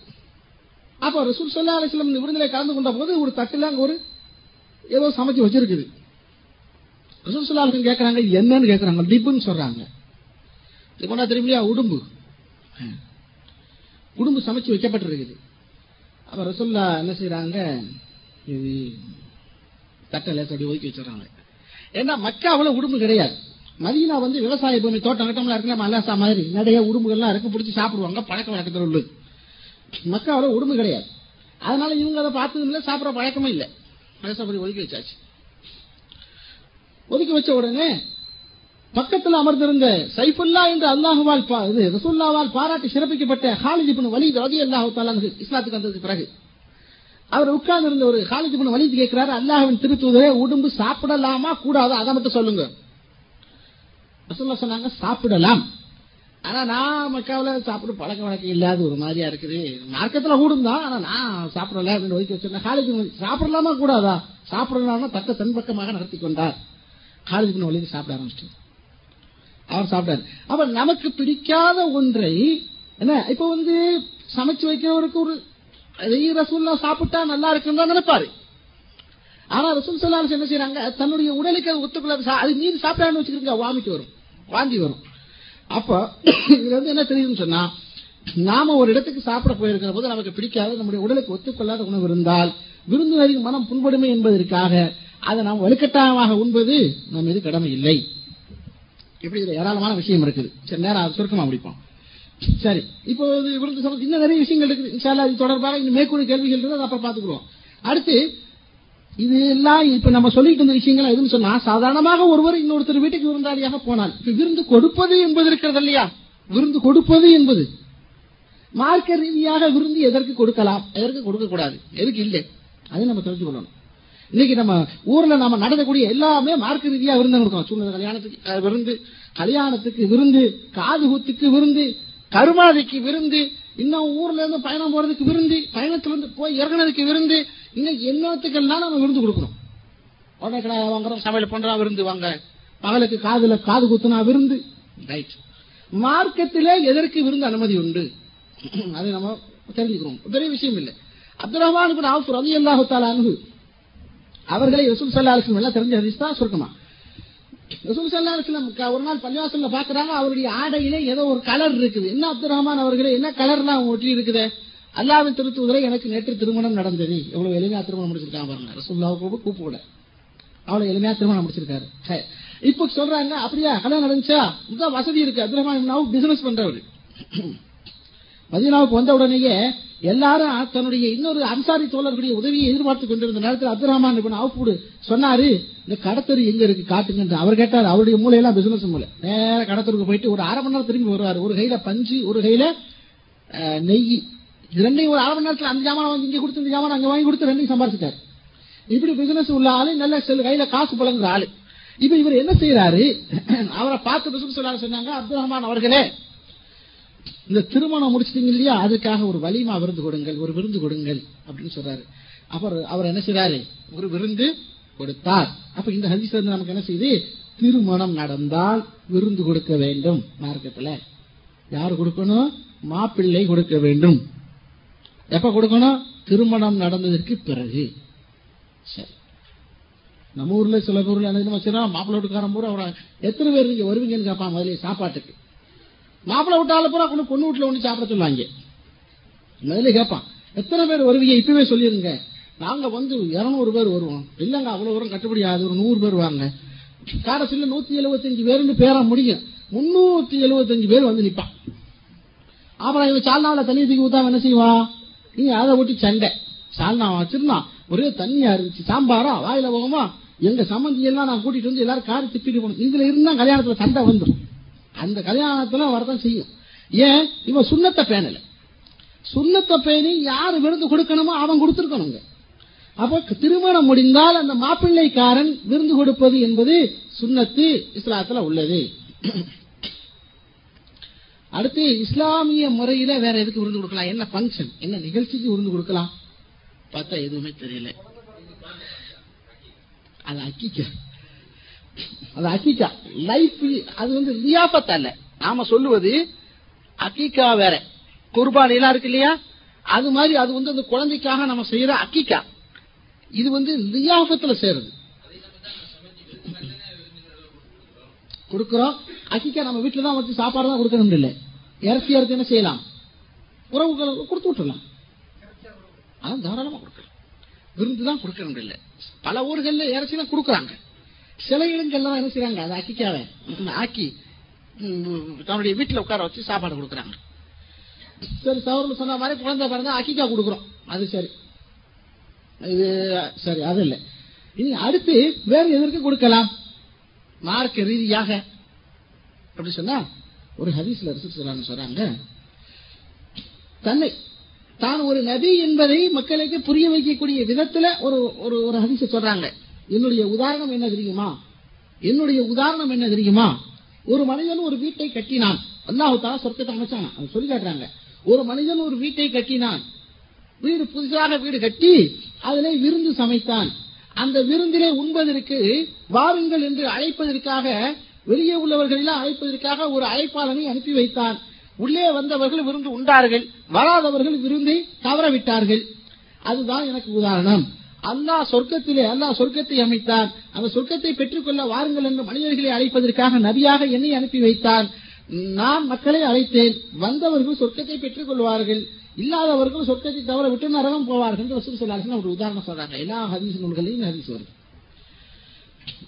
அப்போ ரசூல் சல்லா அலிஸ்லாம் இந்த விருந்தில கலந்து கொண்ட போது ஒரு தட்டுல அங்க ஒரு ஏதோ சமைச்சு வச்சிருக்குது. ரசூல் சல்லா அலிஸ்லாம் கேட்கறாங்க என்னன்னு கேட்கறாங்க லிப்புன்னு சொல்றாங்க. லிப்புனா திரும்பியா உடும்பு. உடும்பு சமைச்சு வைக்கப்பட்டிருக்குது. அப்ப ரசூல்லா என்ன செய்யறாங்க இது தட்டை லேசா அப்படி ஒதுக்கி வச்சிடறாங்க. ஏன்னா மக்காவில் உடும்பு கிடையாது. மதியனா வந்து விவசாய பூமி தோட்டம் கட்டம்லாம் இருக்கு நம்ம அல்லாசா மாதிரி நிறைய உடும்புகள்லாம் இருக்கு பிடிச்சி சாப்பிடுவாங்க பழக்க வழக்கத்தில் உள்ளது மக்காவில் உடும்பு கிடையாது. அதனால இவங்க அதை பார்த்ததும் இல்லை சாப்பிட பழக்கமே இல்லை. லேசா அப்படி ஒதுக்கி வச்சாச்சு. ஒதுக்கி வச்ச உடனே பக்கத்தில் அமர்ந்திருந்த சைஃபுல்லா என்று அல்லாஹுவால் பா- இது பாராட்டி சிறப்பிக்கப்பட்ட ஹாலிஜிபின் வலி வலீத் ரதி அல்லாஹு இஸ்லாத்துக்கு வந்ததுக்கு பிறகு அவர் உட்கார்ந்து இருந்த ஒரு காலேஜ் பொண்ணு வலித்து கேட்கிறாரு அல்லாஹின் திருத்துவதே உடம்பு சாப்பிடலாமா? கூடாது? அதை மட்டும் சொல்லுங்க. சொன்னாங்க சாப்பிடலாம். ஆனா நான் மக்காவில சாப்பிட பழக்க வழக்கம் இல்லாத ஒரு மாதிரியா இருக்குது. மார்க்கத்துல கூடும் தான் ஆனா நான் சாப்பிடல அப்படின்னு ஒதுக்கி வச்சிருந்தேன் காலேஜ் சாப்பிடலாமா? கூடாதா? சாப்பிடலாம்னா தக்க தன்பக்கமாக நடத்தி கொண்டார். காலேஜ் இப்னு வலீத் சாப்பிட ஆரம்பிச்சிட்டார். அவர் சாப்பிடாரு அப்ப நமக்கு பிடிக்காத ஒன்றை என்ன இப்ப வந்து சமைச்சு வைக்கிறவருக்கு ஒரு அதையும் ரசூல்லா சாப்பிட்டா நல்லா இருக்குன்னு தான் நினைப்பாரு. ஆனா ரசூல் சொல்லாலும் என்ன செய்யறாங்க தன்னுடைய உடலுக்கு அது ஒத்துக்கொள்ளாது சா- அது மீன் சாப்பிட்டான்னு வச்சுக்கிறீங்க வாமிட்டு வரும். வாந்தி வரும். அப்ப இதுல வந்து என்ன தெரியுதுன்னு சொன்னா நாம ஒரு இடத்துக்கு சாப்பிட போயிருக்கிற போது நமக்கு பிடிக்காத. நம்முடைய உடலுக்கு ஒத்துக்கொள்ளாத உணவு இருந்தால் விருந்தினரின் மனம் புண்படுமே என்பதற்காக அதை நாம் வலுக்கட்டாயமாக உண்பது நம் மீது கடமை இல்லை. இப்படி இதுல ஏராளமான விஷயம் இருக்குது. சரி நேரம் சுருக்கமா முடிப்போம். சரி. இப்போ இது விருந்து இன்னும் நிறைய விஷயங்கள் இருக்குது இன்ஷால்லா இது தொடர்பாக இன்னும் மேற்கொண்டு கேள்விகள் இருந்தால் அப்புறம் பார்த்துக்குவோம். அடுத்து இது எல்லாம் இப்ப நம்ம சொல்லிட்டு இருந்த விஷயங்கள் எதுன்னு சொன்னா சாதாரணமாக ஒருவர் இன்னொருத்தர் வீட்டுக்கு விருந்தாளியாக போனால் விருந்து கொடுப்பது என்பது இருக்கிறது இல்லையா? விருந்து கொடுப்பது என்பது. மார்க்க ரீதியாக விருந்து எதற்கு கொடுக்கலாம்? எதற்கு கொடுக்க கூடாது எதுக்கு இல்லை? அது நம்ம தெரிஞ்சு கொள்ளணும் இன்னைக்கு நம்ம ஊர்ல நம்ம நடக்கக்கூடிய எல்லாமே மார்க்க ரீதியா விருந்து கொடுக்கணும். சூழ்நிலை கல்யாணத்துக்கு விருந்து கல்யாணத்துக்கு விருந்து காதுகுத்துக்கு விருந்து கருமாதிக்கு விருந்து இன்னும் ஊர்ல இருந்து பயணம் போறதுக்கு விருந்து பயணத்துல இருந்து போய் இறங்குனதுக்கு விருந்து இன்னும் என்னத்துக்கெல்லாம் நம்ம விருந்து கொடுக்கணும்? உடனே கடை வாங்குறோம் சமையல் பண்றா விருந்து வாங்க. பகலுக்கு காதுல காது குத்துனா விருந்து. ரைட் மார்க்கத்திலே எதற்கு விருந்து அனுமதி உண்டு? அதை நம்ம தெரிஞ்சுக்கிறோம். பெரிய விஷயம் இல்லை. அப்துல் ரஹ்மான் பின் அவுஃப் ரலியல்லாஹு அவர்களை ரசூல் ஸல்லல்லாஹு அலைஹி எல்லாம் தெரிஞ்ச ஹரிஸ் தான் சுருக்கமா ரசூல் ஸல்லல்லாஹு அலைஹி வஸல்லம் க- ஒரு நாள் பள்ளிவாசல்ல பாக்குறாங்க அவருடைய ஆடையில ஏதோ ஒரு கலர் இருக்குது. என்ன அப்துல் ரஹ்மான் அவர்களே என்ன கலர்லாம் ஒட்டி இருக்குது? அல்லாவின் திருத்துவதில் எனக்கு நேற்று திருமணம் நடந்தது. எவ்வளவு எளிமையா திருமணம் முடிச்சிருக்காங்க பாருங்க. ரசூல்லாவுக்கு கூப்பிட அவ்வளவு எளிமையா திருமணம் முடிச்சிருக்காரு. ஹே. இப்ப சொல்றாங்க அப்படியா கல்யாணம் நடந்துச்சா? இதுதான் வசதி இருக்கு. அப்துல் ரஹ்மான் பிசினஸ் பண்றவரு. மதீனாவுக்கு வந்த உடனேயே எல்லாரும் தன்னுடைய இன்னொரு அன்சாரி தோழர்களுடைய உதவியை எதிர்பார்த்து கொண்டிருந்த நேரத்தில் அப்துல் ரஹ்மான் இப்னு கூட சொன்னாரு இந்த கடத்தரு எங்க இருக்கு காட்டுங்க அவர் கேட்டார் அவருடைய மூலையெல்லாம் பிசினஸ் மூலை நேர கடத்தருக்கு போயிட்டு ஒரு அரை மணி நேரம் திரும்பி வருவார். ஒரு கையில பஞ்சு ஒரு கையில நெய். ரெண்டையும் ஒரு அரை மணி நேரத்தில் அந்த ஜாமான் வாங்கி இங்க கொடுத்து இந்த ஜாமான் அங்க வாங்கி கொடுத்து ரெண்டையும் சம்பாதிச்சிட்டார் இப்படி பிசினஸ் உள்ள ஆளு நல்ல செல் கையில காசு புலங்குற ஆளு. இப்ப இவர் என்ன செய்யறாரு அவரை பார்த்து பிசினஸ் சொன்னாங்க அப்துல் ரஹ்மான் அவர்களே இந்த திருமணம் முடிச்சிட்டீங்க இல்லையா? அதுக்காக ஒரு வலிமா விருந்து கொடுங்கள் ஒரு விருந்து கொடுங்கள் அப்படின்னு சொல்றாரு. அப்புறம் அவர் என்ன செய்றாரு ஒரு விருந்து கொடுத்தார். அப்ப இந்த ஹதீஸ் வந்து நமக்கு என்ன செய்யுது திருமணம் நடந்தால் விருந்து கொடுக்க வேண்டும் மார்க்கத்துல. யாரு கொடுக்கணும்? மாப்பிள்ளை கொடுக்க வேண்டும். எப்ப கொடுக்கணும்? திருமணம் நடந்ததற்கு பிறகு. சரி. நம்ம ஊர்ல சில ஊர்ல என்ன மாப்பிள்ளை வீட்டுக்காரன் பூரா அவரை எத்தனை பேர் நீங்க வருவீங்கன்னு கேட்பான் முதல்ல சாப்பாட்டுக்கு. மாப்பிள்ள விட்டால பூரா கொண்டு பொண்ணு வீட்டுல ஒண்ணு சாப்பிட சொல்லுவாங்க முதல்ல கேட்பான் எத்தனை பேர் வருவீங்க? இப்பவே சொல்லிருங்க. நாங்க வந்து இருநூறு பேர் வருவோம். இல்லங்க அவ்வளவு தூரம் கட்டுப்படி ஆகுது. ஒரு நூறு பேர் வாங்க. கடைசியில் நூத்தி எழுபத்தஞ்சு பேருன்னு பேரா முடியும். முன்னூத்தி எழுபத்தஞ்சு பேர் வந்து நிப்பான். அப்புறம் இவன் சால்னாவில தண்ணி தூக்கி ஊத்தாம என்ன செய்வான் நீ அதை ஒட்டி சண்டை. சால்னா வச்சிருந்தான் ஒரே தண்ணியா இருந்துச்சு. சாம்பாரா? வாயில போகுமா? எங்க சம்மந்தி எல்லாம் நான் கூட்டிட்டு வந்து எல்லாரும் காரி திப்பிட்டு போகணும் இதுல இருந்தா கல்யாணத்துல சண்டை வந்துடும் அந்த கல்யாணத்துல வரதான் செய்யும். ஏன்? இவன் சுண்ணத்தை பேணல சுண்ணத்தை பேணி யாரு விருந்து கொடுக்கணுமோ அவன் கொடுத்துருக்கணுங்க. அப்ப திருமணம் முடிந்தால் அந்த மாப்பிள்ளைக்காரன் விருந்து கொடுப்பது என்பது சுண்ணத்து இஸ்லாத்துல உள்ளது. அடுத்து இஸ்லாமிய முறையில வேற எதுக்கு விருந்து கொடுக்கலாம்? என்ன ஃபங்க்ஷன் என்ன நிகழ்ச்சிக்கு விருந்து கொடுக்கலாம்? பார்த்தா எதுவுமே தெரியல. அது அக்கிக்க. அது அக்கிக்கா லைஃப் அது வந்து லியாபத் அல்ல. நாம சொல்லுவது அக்கிக்கா வேற. குர்பான் எல்லாம் இருக்கு இல்லையா? அது மாதிரி அது வந்து அந்த குழந்தைக்காக நம்ம செய்யற அக்கிக்கா இது வந்து லியாபத்துல சேருது. கொடுக்கிறோம். அக்கிக்கா நம்ம வீட்டுல தான் வச்சு சாப்பாடு தான் கொடுக்கணும் இல்லை. இறச்சி இறச்சி என்ன செய்யலாம்? உறவுகள் கொடுத்து விட்டுறலாம். அதான் தாராளமா கொடுக்கலாம். விருந்து தான் கொடுக்கணும் இல்லை. பல ஊர்கள்ல இறச்சி தான் கொடுக்குறாங்க. சில இடங்கள்லாம் என்ன செய்யறாங்க அதை அக்கிக்காவை ஆக்கி தன்னுடைய வீட்டில் உட்கார வச்சு சாப்பாடு கொடுக்குறாங்க. சரி சவரில் சொன்ன மாதிரி குழந்தை பிறந்தா அக்கிக்கா கொடுக்குறோம். அது சரி. இது சரி அது இல்லை. இனி அடுத்து வேறு எதற்கு கொடுக்கலாம்? மார்க்க ரீதியாக. அப்படி சொன்னா ஒரு ஹதீஸ்ல ரசூல் சொல்றாங்க தன்னை தான் ஒரு நபி என்பதை மக்களுக்கு புரிய வைக்கக்கூடிய விதத்துல ஒரு ஒரு ஒரு சொல்றாங்க. என்னுடைய உதாரணம் என்ன தெரியுமா? என்னுடைய உதாரணம் என்ன தெரியுமா? ஒரு மனிதன் ஒரு வீட்டை கட்டினான். அல்லாஹ் சொர்க்கத்தை அமைச்சான்? சொல்லி காட்டுறாங்க. ஒரு மனிதன் ஒரு வீட்டை கட்டினான். வீடு புதுசாக வீடு கட்டி அதிலே விருந்து சமைத்தான். அந்த விருந்திலே உண்பதற்கு வாருங்கள் என்று அழைப்பதற்காக வெளியே உள்ளவர்களெல்லாம் அழைப்பதற்காக ஒரு அழைப்பாளனை அனுப்பி வைத்தான். உள்ளே வந்தவர்கள் விருந்து உண்டார்கள். வராதவர்கள் விருந்தை தவறவிட்டார்கள். அதுதான் எனக்கு உதாரணம். அல்லாஹ் சொர்க்கத்திலே அல்லாஹ் சொர்க்கத்தை அமைத்தான். அந்த சொர்க்கத்தை பெற்றுக்கொள்ள வாருங்கள் என்று மனிதர்களை அழைப்பதற்காக நபியாக என்னை அனுப்பி வைத்தான். நான் மக்களை அழைத்தேன். வந்தவர்கள் சொர்க்கத்தை பெற்றுக் கொள்வார்கள் இல்லாதவர்கள் சொர்க்கத்தை தவிர விட்டு நரகம் போவார்கள் என்று வசூல் ஸல்லல்லாஹு ஒரு உதாரணம் சொல்றாங்க. எல்லா ஹதீஸ் நூல்களையும் ஹதீஸ் வருது.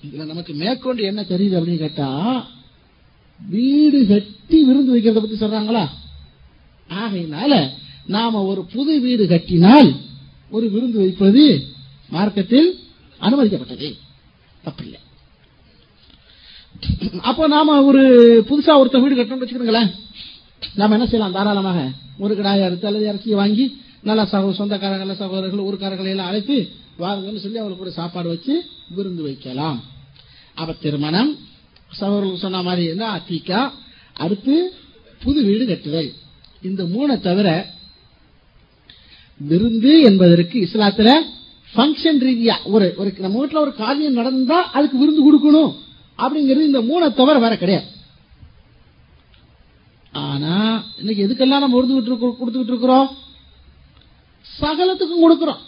இதுல நமக்கு மேற்கொண்டு என்ன தெரியுது அப்படின்னு கேட்டா வீடு கட்டி விருந்து வைக்கிறத பத்தி சொல்றாங்களா? ஆகையினால நாம ஒரு புது வீடு கட்டினால் ஒரு விருந்து வைப்பது மார்க்கத்தில் அனுமதிக்கப்பட்டது. தப்பில்லை. அப்போ நாம ஒரு புதுசா ஒருத்த வீடு கட்டணும்னு வச்சுக்கோங்களேன் நாம என்ன செய்யலாம்? தாராளமாக ஒரு கடாயை அறுத்து அல்லது இறச்சி வாங்கி நல்ல சகோ சொந்தக்காரங்கள சகோதரர்கள் ஊருக்காரர்களை எல்லாம் அழைத்து வாருங்கன்னு சொல்லி அவங்களுக்கு ஒரு சாப்பாடு வச்சு விருந்து வைக்கலாம். அப்ப திருமணம் சகோதரர்கள் சொன்ன மாதிரி என்ன? அத்திக்கா அடுத்து புது வீடு கட்டுதல். இந்த மூணை தவிர விருந்து என்பதற்கு இஸ்லாத்துல பங்கன் ரீதியா ஒரு ஒரு நம்ம வீட்டுல ஒரு காரியம் நடந்தா அதுக்கு விருந்து கொடுக்கணும். அப்படிங்கிறது இந்த மூணை தவிர வேற கிடையாது. ஆனா இன்னைக்கு எதுக்கெல்லாம் நம்ம விருந்து கொடுத்துக்கிட்டு இருக்கிறோம்? சகலத்துக்கும் கொடுக்கிறோம்.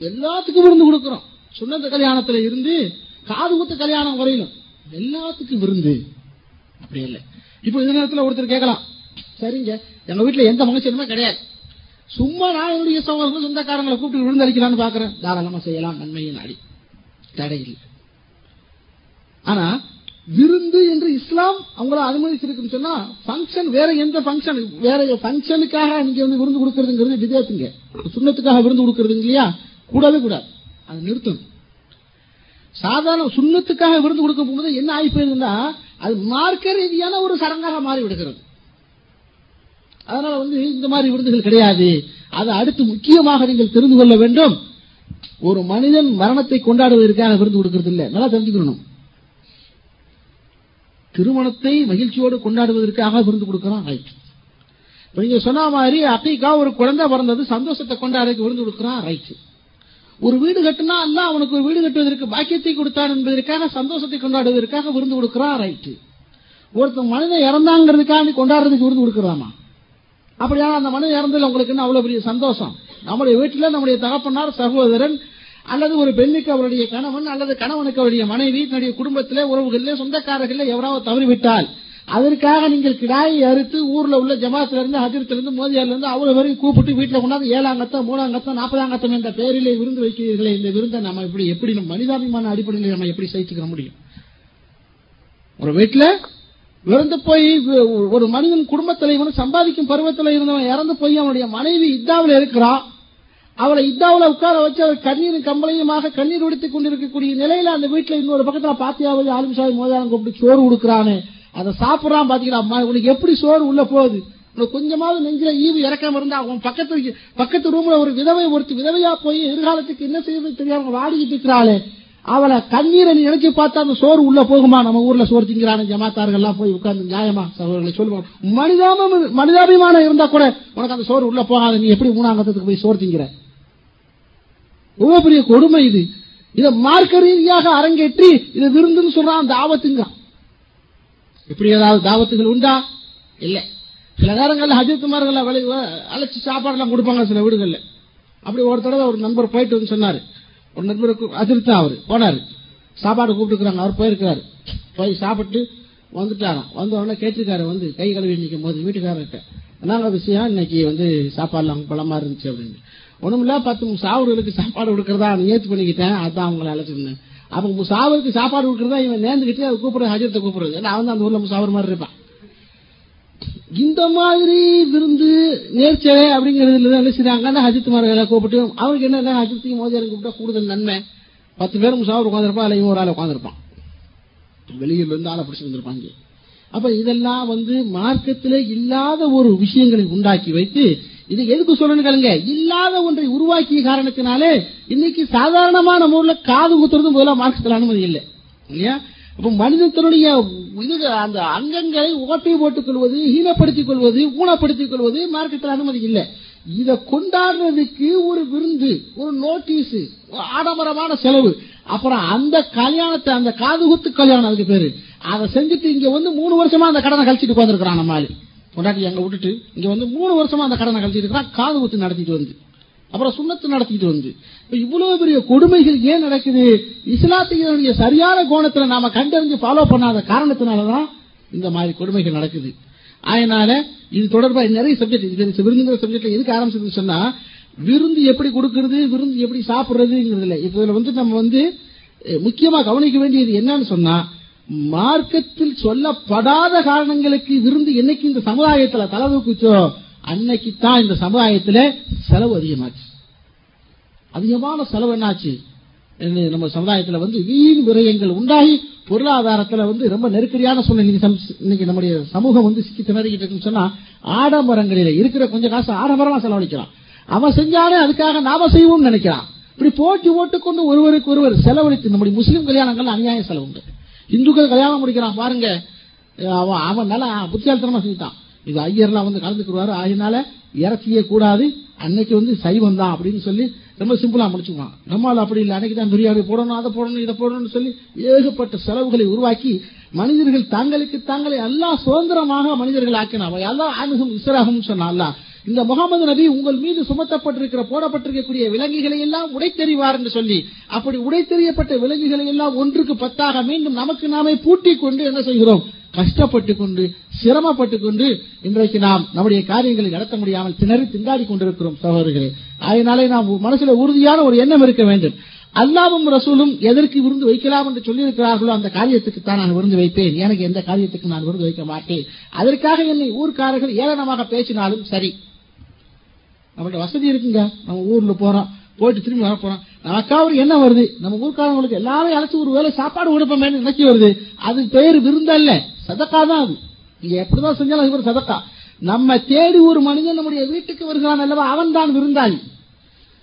எல்லாத்துக்கும் விருந்து கொடுக்கிறோம். சுண்ணத்து கல்யாணத்துல இருந்து காது குத்து கல்யாணம் வரையிலும் எல்லாத்துக்கும் விருந்து. அப்படி இல்லை. இப்போ இந்த நேரத்தில் ஒருத்தர் கேட்கலாம். சரிங்க. எங்க வீட்டுல எந்த ஃபங்க்ஷனுமே கிடையாது. சும்மா நான் என்னுடைய சகோதரர்கள் சொந்தக்காரங்களை கூப்பிட்டு விழுந்தளிக்கலாம்னு பாக்குறேன் தாராளமா செய்யலாம். நன்மையின் நாடி தடை இல்லை. ஆனா விருந்து என்று இஸ்லாம் அவங்கள அனுமதிச்சிருக்குன்னு சொன்னா ஃபங்க்ஷன் வேற எந்த பங்கன் வேற ஃபங்க்ஷனுக்காக நீங்க வந்து விருந்து கொடுக்கறதுங்கிறது விதத்துங்க சுண்ணத்துக்காக விருந்து கொடுக்கறது இல்லையா? கூடவே கூடாது. அதை நிறுத்தணும். சாதாரண சுண்ணத்துக்காக விருந்து கொடுக்க போகும்போது என்ன ஆகி போயிருந்தா அது மார்க்க ரீதியான ஒரு சடங்காக மாறி விடுகிறது அதனால வந்து இந்த மாதிரி விருந்துகள் கிடையாது. அதை அடுத்து முக்கியமாக நீங்கள் தெரிந்து கொள்ள வேண்டும். ஒரு மனிதன் மரணத்தை கொண்டாடுவதற்காக விருந்து கொடுக்கறது இல்லை. நல்லா தெரிஞ்சுக்கணும். திருமணத்தை மகிழ்ச்சியோடு கொண்டாடுவதற்காக விருந்து கொடுக்கிறான் ரைட் இப்ப நீங்க சொன்ன மாதிரி அத்தைக்கா ஒரு குழந்தை பிறந்தது சந்தோஷத்தை கொண்டாடுறதுக்கு விருந்து கொடுக்கிறான் ரைட் ஒரு வீடு கட்டினா அல்ல அவனுக்கு ஒரு வீடு கட்டுவதற்கு பாக்கியத்தை கொடுத்தான் என்பதற்காக சந்தோஷத்தை கொண்டாடுவதற்காக விருந்து கொடுக்கிறான் ரைட் ஒருத்தன் மனிதன் இறந்தாங்கிறதுக்காக நீ கொண்டாடுறதுக்கு விருந்து கொடுக்கறாமா அப்படியா அந்த மனிதன் இறந்ததில் உங்களுக்கு அவ்வளவு பெரிய சந்தோஷம்? நம்முடைய வீட்டில் நம்முடைய தகப்பனார் சகோதரன் அல்லது ஒரு பெண்ணுக்கு அவருடைய கணவன் அல்லது கணவனுக்கு அவருடைய மனைவி தன்னுடைய குடும்பத்திலே உறவுகளிலே சொந்தக்காரர்களே எவராவது தவறிவிட்டால் அதற்காக நீங்கள் கிடாயை அறுத்து ஊர்ல உள்ள ஜமாத்துல இருந்து ஹஜரத்துல இருந்து மோதியால இருந்து அவ்வளவு வரைக்கும் கூப்பிட்டு வீட்டுல கொண்டாந்து ஏழாங்கத்தம் மூணாங்கத்தம் நாற்பதாங்கத்தம் என்ற பெயரிலே விருந்து வைக்கிறீர்களே இந்த விருந்தை நம்ம இப்படி எப்படி மனிதாபிமான அடிப்படையில் நம்ம எப்படி சகிச்சுக்க முடியும்? ஒரு வீட்டுல இறந்து போய் ஒரு மனிதன் குடும்ப தலைவன் சம்பாதிக்கும் பருவத்தில் இருந்தவன் இறந்து போய் அவனுடைய மனைவி இத்தாவில் இருக்கிறான் அவளை இத்தாவில் உட்கார வச்சு அவர் கண்ணீரும் கம்பளையுமாக கண்ணீர் உடுத்திக் கொண்டிருக்கக்கூடிய நிலையில அந்த வீட்டில் இன்னொரு பக்கத்துல பாத்தியாவது ஆளுமிசாமி மோதாரம் கூப்பிட்டு சோறு கொடுக்குறானு அதை சாப்பிடறான் பாத்தீங்களா? உனக்கு எப்படி சோறு உள்ள போகுது? உனக்கு கொஞ்சமாவது நெஞ்சில ஈவு இறக்காம இருந்தா அவன் பக்கத்து பக்கத்து ரூம்ல ஒரு விதவை ஒருத்தி விதவையா போய் எதிர்காலத்துக்கு என்ன செய்யறது தெரியாம வாடிக்கிட்டு இருக்கிறாளே. அவளை கண்ணீரை நீ நினைச்சு பார்த்தா அந்த சோறு உள்ள போகுமா? நம்ம ஊர்ல சோறு திங்கிறான ஜமாத்தார்கள் எல்லாம் போய் உட்கார்ந்து நியாயமா? சகோதரர்களை சொல்லுவோம். மனிதாபம் மனிதாபிமானம் இருந்தா கூட உனக்கு அந்த சோறு உள்ள போகாது. நீ எப்படி மூணாங்கத்துக்கு போய் சோறு திங்கிற? எவ்வளவு பெரிய கொடுமை இது. இதை மார்க்க ரீதியாக அரங்கேற்றி இது விருந்துன்னு சொல்றான் தாவத்துங்க இப்படி ஏதாவது தாவத்துகள் உண்டா? இல்ல. சில நேரங்களில் ஹஜத்துமார்கள் அழைச்சி சாப்பாடுலாம் கொடுப்பாங்க சில வீடுகள்ல. அப்படி ஒரு தடவை ஒரு நண்பர் போயிட்டு வந்து சொன்னாரு. ஒன்று நண்பருக்கு அதிர்த்தா அவரு. போனாரு. சாப்பாடு கூப்பிட்டுக்கிறாங்க. அவர் போயிருக்காரு போய் சாப்பிட்டு வந்துட்டாராம். வந்த உடனே கேட்டிருக்காரு வந்து கை கழுவி நிற்கும் போது வீட்டுக்காரர்கிட்ட. என்னங்க விஷயம் இன்னைக்கு வந்து சாப்பாடுலாம் பழமா இருந்துச்சு அப்படின்னு. ஒண்ணுமில்ல பத்து சாவர்களுக்கு சாப்பாடு கொடுக்கறதா ஏத்து பண்ணிக்கிட்டேன். அதான் அவங்களை அழைச்சிருந்தேன். அப்ப முசாவருக்கு சாப்பாடு கொடுக்கறதா இவன் நேர்ந்துகிட்டு அதை கூப்பிடுற ஹஜரத்தை கூப்பிடுறது. ஏன்னா அவன் அந்த ஊர்ல முசாவர் மாதிரி இருப்பான். இந்த மாதிரி விருந்து நேர்ச்சலை அப்படிங்கறதுல என்ன செய்றாங்க? ஹஜித் மார்களை கூப்பிட்டு அவருக்கு என்ன ஹஜித்தையும் மோதியாரும் கூப்பிட்டா கூடுதல் நன்மை. பத்து பேர் முசாவர் உட்காந்துருப்பான் அல்ல இவன் ஒரு ஆள் உட்காந்துருப்பான் வெளியூர்ல இருந்து ஆளை பிடிச்சி வந்திருப்பாங்க அப்ப இதெல்லாம் வந்து மார்க்கத்திலே இல்லாத ஒரு விஷயங்களை உண்டாக்கி வைத்து இது எதுக்கு சொல்லணும் கேளுங்க. இல்லாத ஒன்றை உருவாக்கிய காரணத்தினாலே இன்னைக்கு சாதாரணமா நம்ம ஊர்ல காது குத்துறதும் முதல்ல மார்க்கத்தில் அனுமதி இல்லை. இல்லையா? அப்ப மனிதத்தினுடைய இது அந்த அங்கங்களை ஓட்டை போட்டுக் கொள்வது ஹீனப்படுத்திக் கொள்வது ஊனப்படுத்திக் கொள்வது மார்க்கத்தில் அனுமதி இல்லை. இதை கொண்டாடுறதுக்கு ஒரு விருந்து ஒரு நோட்டீஸ் ஆடம்பரமான செலவு. அப்புறம் அந்த கல்யாணத்தை அந்த காது குத்து கல்யாணம் அதுக்கு பேரு. அதை செஞ்சுட்டு இங்க வந்து மூணு வருஷமா அந்த கடனை கழிச்சிட்டு உட்காந்துருக்கான் அந்த மாதிரி கொண்டாட்டி அங்க விட்டுட்டு இங்க வந்து மூணு வருஷமா அந்த கடனை கழிச்சிட்டு இருக்கிறான் காது குத்து நடத்திட்டு வந்து. அப்புறம் சுண்ணத்து நடத்திட்டு வந்து. இவ்வளவு பெரிய கொடுமைகள் ஏன் நடக்குது? இஸ்லாத்தினுடைய சரியான கோணத்துல நாம கண்டறிஞ்சு ஃபாலோ பண்ணாத காரணத்தினாலதான் இந்த மாதிரி கொடுமைகள் நடக்குது. அதனால இது தொடர்பா நிறைய சப்ஜெக்ட் இது விருந்துங்கிற சப்ஜெக்ட்ல எதுக்கு ஆரம்பிச்சதுன்னு சொன்னா விருந்து எப்படி கொடுக்கறது விருந்து எப்படி சாப்பிடுறதுங்கிறது இல்லை. இதுல வந்து நம்ம வந்து முக்கியமா கவனிக்க வேண்டியது என்னன்னு சொன்னா மார்க்கத்தில் சொல்லப்படாத காரணங்களுக்கு விருந்து என்னைக்கு இந்த சமுதாயத்துல தலதூக்குச்சோ அன்னைக்கு தான் இந்த சமுதாயத்துல செலவு அதிகமாச்சு. அதிகமான செலவு என்னாச்சு? நம்ம சமுதாயத்துல வந்து வீண் விரயங்கள் உண்டாகி பொருளாதாரத்துல வந்து ரொம்ப நெருக்கடியான சூழ்நிலை. இன்னைக்கு நம்முடைய சமூகம் வந்து சிக்கி திணறிக்கிட்டு இருக்குன்னு சொன்னா ஆடம்பரங்களில் இருக்கிற கொஞ்சம் காசு ஆடம்பரமா செலவழிக்கிறான் அவன் செஞ்சாலே அதுக்காக நாம செய்வோம்னு நினைக்கிறான். இப்படி போட்டி ஓட்டுக்கொண்டு ஒருவருக்கு ஒருவர் செலவழித்து நம்முடைய முஸ்லீம் கல்யாணங்கள் அநியாய செலவுண்டு இந்துக்கள் கல்யாணம் முடிக்கிறான் பாருங்க. அவன் அவன் நல்லா புத்தியாலத்தனமா செஞ்சுட்டான் இது ஐயர்லாம் வந்து கலந்துக்குருவாரு. அதனால இறச்சியே கூடாது. அன்னைக்கு வந்து சைவம் தான் அப்படின்னு சொல்லி ரொம்ப சிம்பிளா முடிச்சுக்கலாம் நம்மால் அப்படி இல்லை. அன்னைக்கு தான் பிரியாணி போடணும் அதை போடணும் இதை போடணும்னு சொல்லி ஏகப்பட்ட செலவுகளை உருவாக்கி மனிதர்கள் தங்களுக்கு தாங்களே எல்லாம் சுதந்திரமாக மனிதர்கள் ஆக்கினான். எல்லாம் ஆணுகும் இசராகும் சொன்னால இந்த முகமது நபி உங்கள் மீது சுமத்தப்பட்டிருக்கிற போடப்பட்டிருக்கக்கூடிய விலங்குகளை எல்லாம் உடைத்தெறிவார் என்று சொல்லி அப்படி உடைத்தெறியப்பட்ட விலங்குகளை எல்லாம் ஒன்றுக்கு பத்தாக மீண்டும் நமக்கு நாமே பூட்டிக் கொண்டு என்ன செய்கிறோம்? கஷ்டப்பட்டு கொண்டு சிரமப்பட்டு கொண்டு இன்றைக்கு நாம் நம்முடைய காரியங்களை நடத்த முடியாமல் திணறி திண்டாடி கொண்டிருக்கிறோம் சகோதரர்களே. அதனாலே நாம் மனசுல உறுதியான ஒரு எண்ணம் இருக்க வேண்டும். அல்லாவும் ரசூலும் எதற்கு விருந்து வைக்கலாம் என்று சொல்லியிருக்கிறார்களோ அந்த காரியத்துக்கு தான் நான் விருந்து வைப்பேன். எனக்கு எந்த காரியத்துக்கு நான் விருந்து வைக்க மாட்டேன். அதற்காக என்னை ஊர்க்காரர்கள் ஏளனமாக பேசினாலும் சரி. அவன்கிட்ட வசதி இருக்குங்க. நம்ம ஊர்ல போறான் போயிட்டு திரும்பி வர போறான் நமக்கா என்ன வருது? நம்ம ஊர்க்காரங்களுக்கு எல்லாரும் அழைச்சு ஒரு வேளை சாப்பாடு கொடுப்போமே நினைச்சு வருது. அது பேர் விருந்தல்ல சதக்கா தான் அது. நீங்க எப்படிதான் செஞ்சாலும் அது ஒரு சதக்கா. நம்ம தேடி ஒரு மனிதன் நம்முடைய வீட்டுக்கு வருகிறான் அல்லவா அவன் தான் விருந்தாளி.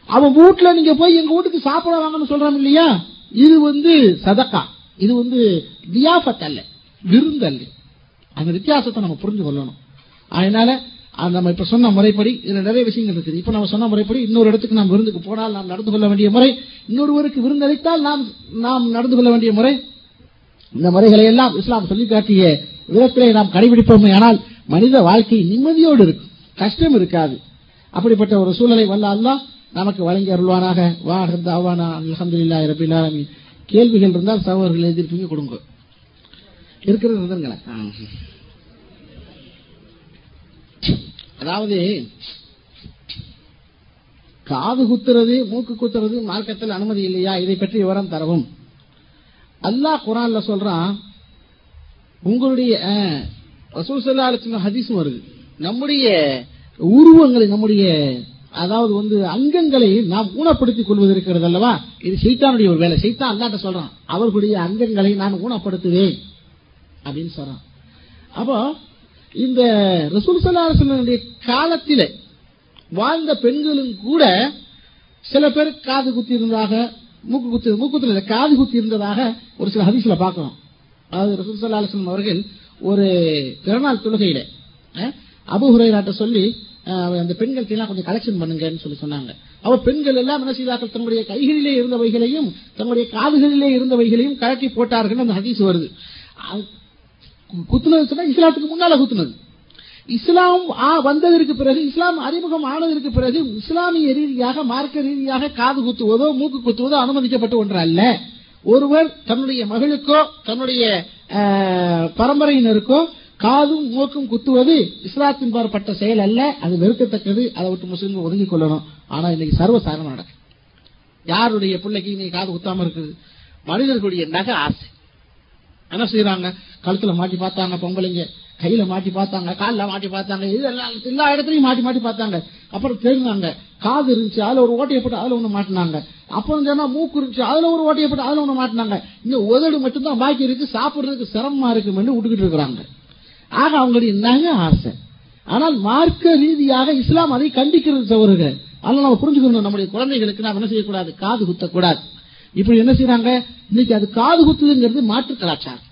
அவன் வீட்டுல நீங்க போய் எங்க வீட்டுக்கு சாப்பிட வாங்கன்னு சொல்றான் இல்லையா? இது வந்து சதக்கா. இது வந்து தியாபத் அல்ல. விருந்தல்ல அந்த வித்தியாசத்தை நம்ம புரிஞ்சு கொள்ளணும் அதனால நம்ம இப்ப சொன்ன முறைப்படி இதுல நிறைய விஷயங்கள் இருக்குது. இப்ப நம்ம சொன்ன முறைப்படி இன்னொரு இடத்துக்கு நாம் விருந்துக்கு போனால் நாம் நடந்து கொள்ள வேண்டிய முறை இன்னொருவருக்கு விருந்தளித்தால் நாம் நாம் நடந்து கொள்ள வேண்டிய முறை இந்த முறைகளை எல்லாம் இஸ்லாம் சொல்லி காட்டிய விதத்திலே நாம் கடைபிடிப்போமே ஆனால் மனித வாழ்க்கை நிம்மதியோடு இருக்கும். கஷ்டம் இருக்காது. அப்படிப்பட்ட ஒரு சூழலை வல்ல அல்லாஹ் நமக்கு வழங்கி அருள்வானாக. வாஹத் அவானா அல்ஹம்துலில்லாஹி கேள்விகள் இருந்தால் சகோதரர்கள் எதிர்ப்பீங்க கொடுங்க. இருக்கிறது இருந்துங்களேன் ஆ. அதாவது காது குத்துறது மூக்கு குத்துறது மார்க்கத்தில் அனுமதி இல்லையா? இதை பற்றி விவரம் தரவும். அல்லாஹ் குரான்ல சொல்றான் உங்களுடைய அஹ், ரசூல் வருது. நம்முடைய உருவங்களை நம்முடைய அதாவது வந்து அங்கங்களை நாம் ஊனப்படுத்திக் கொள்வது இருக்கிறது அல்லவா? இது சைத்தானுடைய ஒரு வேலை. சைத்தான் அல்லாட்ட சொல்றான் அவர்களுடைய அங்கங்களை நான் ஊனப்படுத்துவேன் அப்படின்னு சொல்றான். அப்போ இந்த ரசூல் ஸல்லல்லாஹு காலத்தில வாழ்ந்த பெண்களும் கூட சில பேர் காது குத்தி இருந்ததாக மூக்கு குத்து மூக்குத்துல காது குத்தி இருந்ததாக ஒரு சில ஹதீஸ்ல பார்க்கிறோம். அதாவது ரசூல் அவர்கள் ஒரு பிறநாள் தொழுகையில அஹ், சொல்லி அந்த பெண்கள் எல்லாம் கொஞ்சம் கலெக்ஷன் பண்ணுங்கன்னு சொல்லி சொன்னாங்க. அவ பெண்கள் எல்லாம் என்ன செய்தார்கள்? தங்களுடைய கைகளிலே இருந்தவைகளையும் தன்னுடைய காதுகளிலே இருந்தவைகளையும் கழட்டி போட்டார்கள் அந்த ஹதீஸ் வருது. குத்துனது சொன்னா இஸ்லாத்துக்கு முன்னால குத்துனது. இஸ்லாம் வந்ததற்கு பிறகு இஸ்லாம் அறிமுகம் ஆனதற்கு பிறகு இஸ்லாமிய ரீதியாக மார்க்க ரீதியாக காது குத்துவதோ மூக்கு குத்துவதோ அனுமதிக்கப்பட்ட ஒன்று அல்ல. ஒருவர் தன்னுடைய மகளுக்கோ தன்னுடைய ஆஹ், பரம்பரையினருக்கோ காதும் மூக்கும் குத்துவது இஸ்லாத்தின் பாரப்பட்ட செயல் அல்ல. அது வெறுக்கத்தக்கது. அதை விட்டு முஸ்லீம்கள் ஒதுங்கிக் கொள்ளணும். ஆனா இன்னைக்கு சர்வசாதாரணம் நடக்கும் யாருடைய பிள்ளைக்கு இன்னைக்கு காது குத்தாம இருக்குது? மனிதர்களுடைய நகை ஆசை. என்ன செய்யறாங்க கழுத்துல மாட்டி பார்த்தாங்க பொம்பளைங்க. கையில மாட்டி பார்த்தாங்க கால்ல மாட்டி பார்த்தாங்க இதெல்லாம் எல்லா இடத்துலயும் மாட்டி மாட்டி பார்த்தாங்க. அப்புறம் தெரிஞ்சாங்க காது இருந்துச்சு அதுல ஒரு ஓட்டையை போட்டு அதுல ஒண்ணு மாட்டினாங்க. அப்புறம் சொன்னா மூக்கு இருந்துச்சு அதுல ஒரு ஓட்டையை போட்டு அதுல ஒண்ணு மாட்டினாங்க. இன்னும் உதடு மட்டும்தான் பாக்கி இருக்கு சாப்பிடுறதுக்கு சிரமமா இருக்குன்னு விட்டுக்கிட்டு இருக்கிறாங்க. ஆக அவங்களுடைய நகை ஆசை. ஆனால் மார்க்க ரீதியாக இஸ்லாம் அதை கண்டிக்கிறது தவறுகள். அதனால நம்ம புரிஞ்சுக்கணும் நம்முடைய குழந்தைகளுக்கு நாம் என்ன செய்யக்கூடாது? காது குத்தக்கூடாது. இப்படி என்ன செய்யறாங்க இன்னைக்கு அது காது குத்துதுங்கிறது மாற்று கலாச்சாரம்.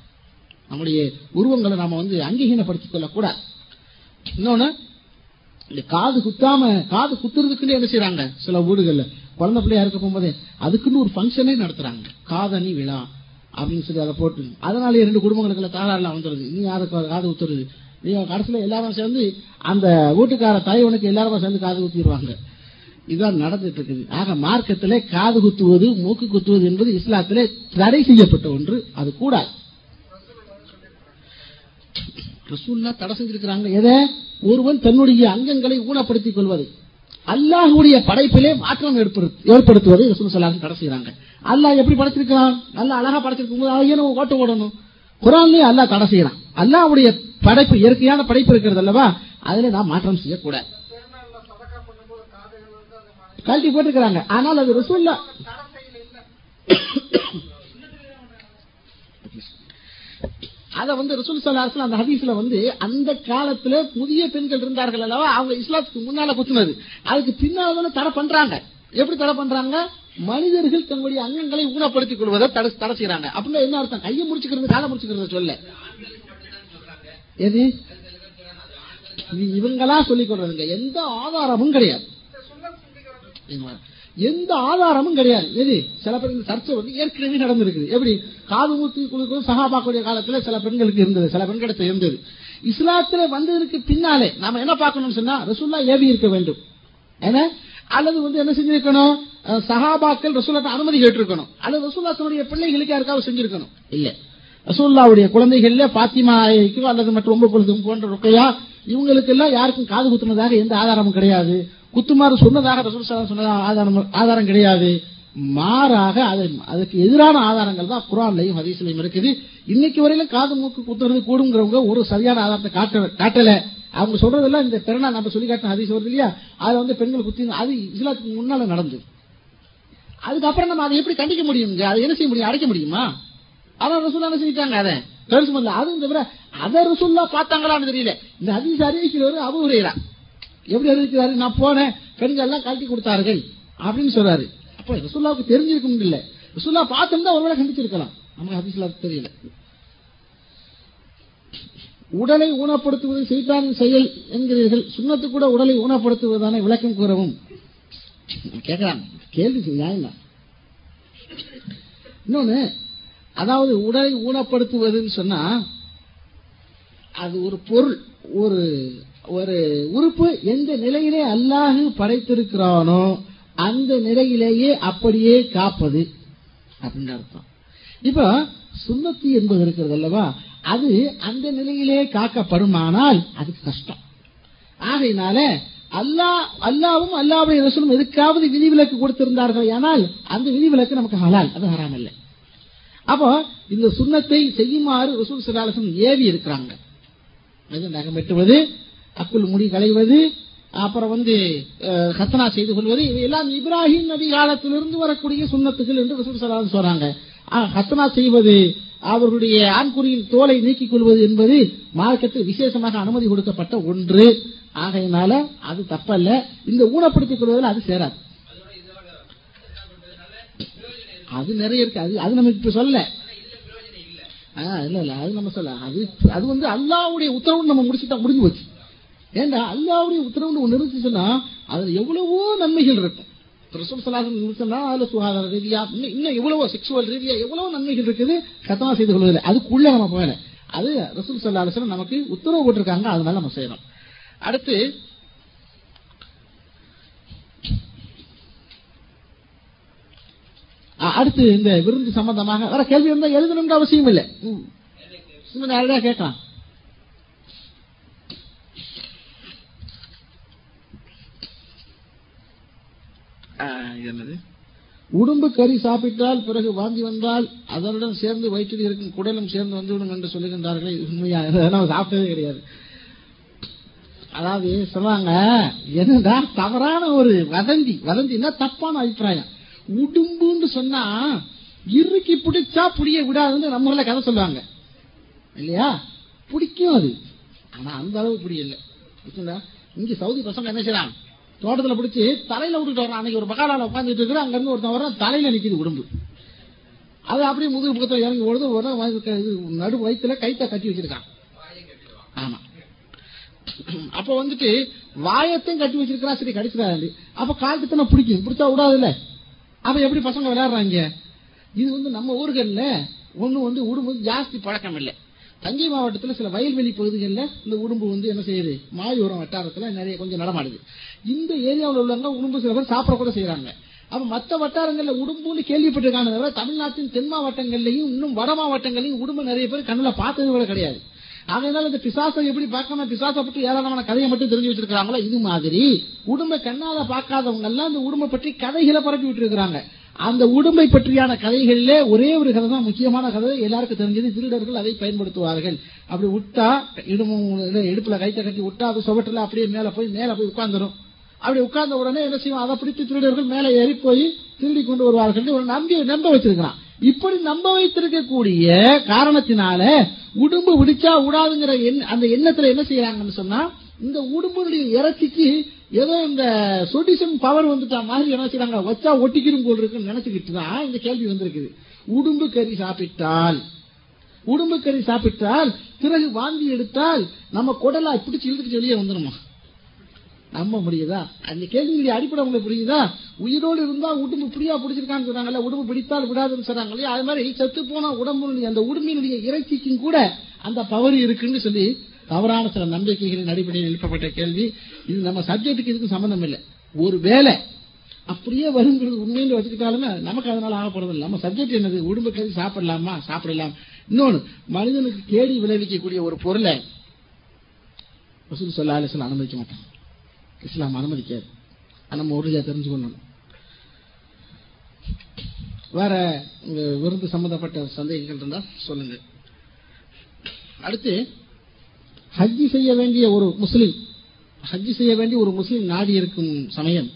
நம்முடைய உருவங்களை நாம வந்து அங்கீகீனப்படுத்திக் கொள்ளக்கூடாது. இன்னொன்னு இந்த காது குத்தாம காது குத்துறதுக்குன்னு என்ன செய்யறாங்க சில வீடுகள்ல குழந்தை பிள்ளையா இருக்க போகும்போதே அதுக்குன்னு ஒரு ஃபங்க்ஷனே நடத்துறாங்க. காதணி விழா அப்படின்னு சொல்லி அதை போட்டு. அதனால ரெண்டு குடும்பங்களுக்குள்ள தாராளம் வந்துருது. நீ யாருக்கு காது குத்துறது? நீ கடைசியில எல்லாரும் சேர்ந்து அந்த வீட்டுக்கார தலைவனுக்கு எல்லாரும் சேர்ந்து காது குத்திடுவாங்க. இதுதான் நடந்துட்டு இருக்குது ஆக மார்க்கத்திலே காது குத்துவது மூக்கு குத்துவது என்பது இஸ்லாத்திலே தடை செய்யப்பட்ட ஒன்று அது கூடாது. ரசூல்லா தடை செஞ்சிருக்கிறாங்க. எதை? ஒருவன் தன்னுடைய அங்கங்களை ஊனப்படுத்திக் கொள்வது. அல்லாஹுடைய படைப்பிலே மாற்றம் ஏற்படுத்துவதை ரசூல் சொல்லாங்க தடை செய்யறாங்க அல்லாஹ் எப்படி படைச்சிருக்கிறான் நல்லா அழகா படைச்சிருக்கும் போது அதை ஏன் ஓட்ட ஓடணும் குரான்லயே அல்லாஹ் தடை செய்யறான் அல்லாஹுடைய படைப்பு இயற்கையான படைப்பு இருக்கிறது அல்லவா? அதுல நாம் மாற்றம் செய்யக்கூடாது. கழட்டி போட்டிருக்கிறாங்க. ஆனால் அது ரசூல்லா. அத வந்து ரசூல் சல்லாஹ் அந்த ஹதீஸ்ல வந்து அந்த காலத்துல புதிய பெண்கள் இருந்தார்கள் அல்லவா? அவங்க இஸ்லாத்துக்கு முன்னால குத்துனது. அதுக்கு பின்னால தடை பண்றாங்க. எப்படி தடை பண்றாங்க? மனிதர்கள் தங்களுடைய அங்கங்களை ஊனப்படுத்திக் கொள்வதை தடை தடை செய்யறாங்க அப்படின்னா என்ன அர்த்தம்? கையை முடிச்சுக்கிறது காலை முடிச்சுக்கிறது சொல்ல எது? இவங்களா சொல்லிக் கொள்றதுங்க. எந்த ஆதாரமும் கிடையாது. எந்த ஆதாரமும் கிடையாது. எது? சில பேர் இந்த சர்ச்சை வந்து ஏற்கனவே நடந்திருக்குது. எப்படி? காது மூத்து குழுக்களும் சகாபாக்குடைய காலத்துல சில பெண்களுக்கு இருந்தது. சில பெண்களுக்கு இருந்தது. இஸ்லாத்துல வந்ததற்கு பின்னாலே நாம என்ன பார்க்கணும்னு சொன்னா ரசூல்லா ஏவி இருக்க வேண்டும். ஏன்னா அல்லது வந்து என்ன செஞ்சிருக்கணும்? அஹ், சஹாபாக்கள் ரசூல்லாட்ட அனுமதி கேட்டிருக்கணும். அல்லது ரசூல்லாசனுடைய பிள்ளைகளுக்கு யாருக்காவது செஞ்சிருக்கணும். இல்ல. ரசூல்லாவுடைய குழந்தைகள்ல பாத்திமாய்க்கோ அல்லது மற்ற ரொம்ப பொழுதும் போன்ற ருக்கையா இவங்களுக்கு எல்லாம் யாருக்கும் காது குத்துனதாக எந்த ஆதாரமும் கிடையாது. குத்துமாறு சொன்னதாக ரசூல் சொன்னதாக ஆதாரம் ஆதாரம் கிடையாது. மாறாக அதுக்கு எதிரான ஆதாரங்கள் தான் குரான்லையும் ஹதீஸ்லையும் இருக்குது. இன்னைக்கு வரையிலும் காது மூக்கு குத்துறது கூடுங்கிறவங்க ஒரு சரியான ஆதாரத்தை காட்ட காட்டல. அவங்க சொல்றதெல்லாம் இந்த பெருனா நம்ம சொல்லி காட்டின ஹதீஸ் வருது இல்லையா? அதை வந்து பெண்கள் குத்தி அது இஸ்லாத்துக்கு முன்னால நடந்தது. அதுக்கப்புறம் நம்ம அதை எப்படி கண்டிக்க முடியுங்க? அதை என்ன செய்ய முடியும்? அடைக்க முடியுமா? அதான் ரசூல்லா என்ன செஞ்சிட்டாங்க அதை. கருசு அதுவும் தவிர அதை ரசூல்லா பார்த்தாங்களான்னு தெரியல. இந்த ஹதீஸ் அறிவிக்கிறவர் அபு ஹுரைரா. எப்படி அறிவிக்கிறாரு நான் போனேன். பெண்கள் எல்லாம் கழட்டி கொடுத்தார்கள். அப்படின்னு சொல்றாரு. அப்ப ரசுல்லாவுக்கு தெரிஞ்சிருக்கும் இல்ல ரசுல்லா பார்த்திருந்தா ஒருவேளை கண்டிச்சிருக்கலாம். நமக்கு ஹதீஸ்ல தெரியல. உடலை ஊனப்படுத்துவது செய்தான் செயல் என்கிறீர்கள். சுண்ணத்து கூட உடலை ஊனப்படுத்துவதான விளக்கம் கூறவும். கேட்கலாம். கேள்வி நியாயம் தான் இன்னொன்னு அதாவது உடலை ஊனப்படுத்துவதுன்னு சொன்னா அது ஒரு பொருள் ஒரு ஒரு உறுப்பு எந்த நிலையிலே அல்லாஹு படைத்திருக்கிறானோ அந்த நிலையிலேயே அப்படியே காப்பது அப்படின்னு அர்த்தம். இப்ப சுண்ணத்தி என்பது இருக்கிறது அல்லவா? அது அந்த நிலையிலே காக்கப்படுமானால் அது கஷ்டம். ஆகையினால அல்லாஹ் அல்லாவும் அல்லாவுடைய ரசூலும் எதுக்காவது விதிவிலக்கு கொடுத்திருந்தார்கள் ஆனால் அந்த விதிவிலக்கு நமக்கு ஹலால் அது ஹராம் இல்லை அப்போ இந்த சுண்ணத்தை செய்யுமாறு ரசூல் சலாசம் ஏவி இருக்கிறாங்க. அது நகம் வெட்டுவது அக்குள் முடி களைவது அப்புறம் வந்து ஹத்தனா செய்து கொள்வது இவையெல்லாம் இப்ராஹிம் நபி காலத்திலிருந்து வரக்கூடிய சுண்ணத்துகள் என்று ரசூல் சொல்றாங்க. ஆஹ், ஹத்தனா செய்வது அவர்களுடைய ஆண்குறியின் தோலை நீக்கிக் கொள்வது என்பது மார்க்கத்தில் விசேஷமாக அனுமதி கொடுக்கப்பட்ட ஒன்று. ஆகையினால அது தப்பல்ல. இந்த ஊனப்படுத்திக் கொள்வதில் அது சேராது. அது நிறைய இருக்கு. அது அது நம்ம இப்ப சொல்ல இல்ல இல்ல. அது நம்ம சொல்ல அது அது வந்து அல்லாவுடைய உத்தரவு நம்ம முடிச்சுட்டா முடிஞ்சு போச்சு. ஏன்னா அல்லாவுடைய உத்தரவு ஒன்று இருந்துச்சுன்னா அதுல எவ்வளவோ நன்மைகள் இருக்கும். ரசூல் சலாசன் இருந்துச்சுன்னா அதுல சுகாதார ரீதியா இன்னும் இன்னும் எவ்வளவோ செக்ஷுவல் ரீதியா எவ்வளவோ நன்மைகள் இருக்குது கத்தமா செய்து கொள்வதில்லை. அதுக்குள்ள நம்ம போகல. அது ரசூல் சல்லாஹன் நமக்கு உத்தரவு போட்டிருக்காங்க அதனால நம்ம செய்யறோம். அடுத்து அடுத்து இந்த விருந்து சம்பந்தமாக வேற கேள்வி இருந்தா எழுதணும்ன்ற அவசியம் இல்லை நேரடியாக சும்மா நேரடியா கேட்கலாம் ஆ, இது என்னது? உடும்பு கறி சாப்பிட்டால் பிறகு வாந்தி வந்தால் அதனுடன் சேர்ந்து வயிற்றில் இருக்கும் குடலும் சேர்ந்து வந்துவிடும் என்று சொல்லுகின்றார்களே உண்மையா? சாப்பிட்டதே கிடையாது. அதாவது சொல்றாங்க என்னடா தவறான ஒரு வதந்தி வதந்தின்னா தப்பான அபிப்பிராயம்? உடும்புன்னு சொன்னா இறுக்கி பிடிச்சா புடிய விடாதுன்னு நம்ம ஊர்ல கதை சொல்லுவாங்க. இல்லையா? பிடிக்கும் அது. ஆனா அந்த அளவு புரியல இங்க சவுதி பசங்க என்ன செய்யறாங்க? தோட்டத்துல பிடிச்சி தலையில விட்டுட்டு வர்றான். அன்னைக்கு ஒரு பகாலால உட்காந்துட்டு இருக்கிற அங்க இருந்து ஒருத்தன் வர்றான். தலையில நிக்குது உடம்பு. அது அப்படியே முதுகு பக்கத்துல இறங்கி ஓடுது ஒரு நடு வயிற்றுல கைத்த கட்டி வச்சிருக்கான். ஆமா. அப்ப வந்துட்டு வாயத்தையும் கட்டி வச்சிருக்கிறா சரி கடிச்சிடாது அப்ப காலுக்கு பிடிக்கும். பிடிச்சா விடாதுல்ல. அப்ப எப்படி பசங்க விளையாடுறாங்க? இது வந்து நம்ம ஊர்கள்ல ஒண்ணு வந்து உடும்பு ஜாஸ்தி பழக்கம் இல்லை. தஞ்சை மாவட்டத்தில் சில வயல்வெளி பகுதிகளில் இந்த உடும்பு வந்து என்ன செய்யுது? மாய் உரம் வட்டாரத்தில் நிறைய கொஞ்சம் நடமாடுது. இந்த ஏரியாவில் உள்ளவங்க உடும்பு சில பேர் சாப்பிட கூட செய்யறாங்க அப்ப மற்ற வட்டாரங்கள்ல உடும்புன்னு கேள்விப்பட்டிருக்காங்க தவிர தமிழ்நாட்டின் தென் மாவட்டங்கள்லையும் இன்னும் வட மாவட்டங்களையும் உடும்பு நிறைய பேர் கண்ணில் பார்த்தது கூட கிடையாது. ஆகையினால இந்த பிசாசை எப்படி பார்க்காம பிசாசை பற்றி ஏராளமான கதையை மட்டும் தெரிஞ்சு வச்சிருக்காங்களோ இது மாதிரி. உடும்பை கண்ணால பார்க்காதவங்க எல்லாம் இந்த உடும்பை பற்றி கதைகளை பரப்பி விட்டுருக்காங்க அந்த உடும்பை பற்றியான கதைகளிலே ஒரே ஒரு கதை தான் முக்கியமான கதை. எல்லாருக்கும் தெரிஞ்சது திருடர்கள் அதை பயன்படுத்துவார்கள். அப்படி விட்டா இடுமும் இடுப்புல கைத்த கட்டி விட்டா அது சுவட்டில் அப்படியே மேல போய் மேல போய் உட்கார்ந்துடும் அப்படி உட்கார்ந்த உடனே என்ன செய்வோம் அதை பிடித்து திருடர்கள் மேல ஏறி போய் திருடி கொண்டு வருவார்கள் ஒரு நம்பி நம்ப வச்சிருக்கிறான். இப்படி நம்ப வைத்திருக்கக்கூடிய காரணத்தினால உடும்பு விடிச்சா விடாதுங்கிற அந்த எண்ணத்துல என்ன செய்யறாங்கன்னு சொன்னா இந்த உடும்புடைய இறைச்சிக்கு ஏதோ இந்த சொடிசன் பவர் வந்துட்டா மாதிரி என்ன செய்றாங்க? வச்சா ஒட்டிக்கிடும் போல் இருக்குன்னு நினைச்சுக்கிட்டு தான் இந்த கேள்வி வந்திருக்குது. உடும்பு கறி சாப்பிட்டால் உடும்பு கறி சாப்பிட்டால் பிறகு வாந்தி எடுத்தால் நம்ம குடலா பிடிச்சு இழுத்துட்டு வெளியே வந்துருமா? நம்ப முடியுதா? அந்த கேள்வியுடைய அடிப்படை உங்களுக்கு புரியுதா? உயிரோடு இருந்தா உடம்பு பிடியா பிடிச்சிருக்கான்னு சொன்னாங்கல்ல உடம்பு பிடித்தால் விடாதுன்னு சொல்றாங்க இல்லையா? அது மாதிரி செத்து போன உடம்புடைய அந்த உடம்பினுடைய இறைச்சிக்கும் கூட அந்த பவர் இருக்குன்னு சொல்லி தவறான சில நம்பிக்கைகளின் அடிப்படையில் எழுப்பப்பட்ட கேள்வி இது நம்ம சப்ஜெக்டுக்கு இதுக்கு சம்பந்தம் இல்லை ஒரு வேலை அப்படியே வருங்கிறது உண்மையில வச்சுக்கிட்டாலுமே நமக்கு அதனால ஆகப்படுறது இல்லை நம்ம சப்ஜெக்ட் என்னது? உடம்பு கறி சாப்பிடலாமா? சாப்பிடலாம். இன்னொன்னு மனிதனுக்கு கேடி விளைவிக்கக்கூடிய ஒரு பொருளை வசூல் சொல்ல அலைஹி அனுமதிக்க மாட்டான் இஸ்லாம் அனுமதிக்காது. நம்ம உறுதியா தெரிஞ்சுக்கணும் வேற உங்க விருந்து சம்பந்தப்பட்ட சந்தேகங்கள் இருந்தா சொல்லுங்க. அடுத்து ஹஜ்ஜி செய்ய வேண்டிய ஒரு முஸ்லீம் ஹஜ்ஜி செய்ய வேண்டிய ஒரு முஸ்லீம் நாடி இருக்கும் சமயம்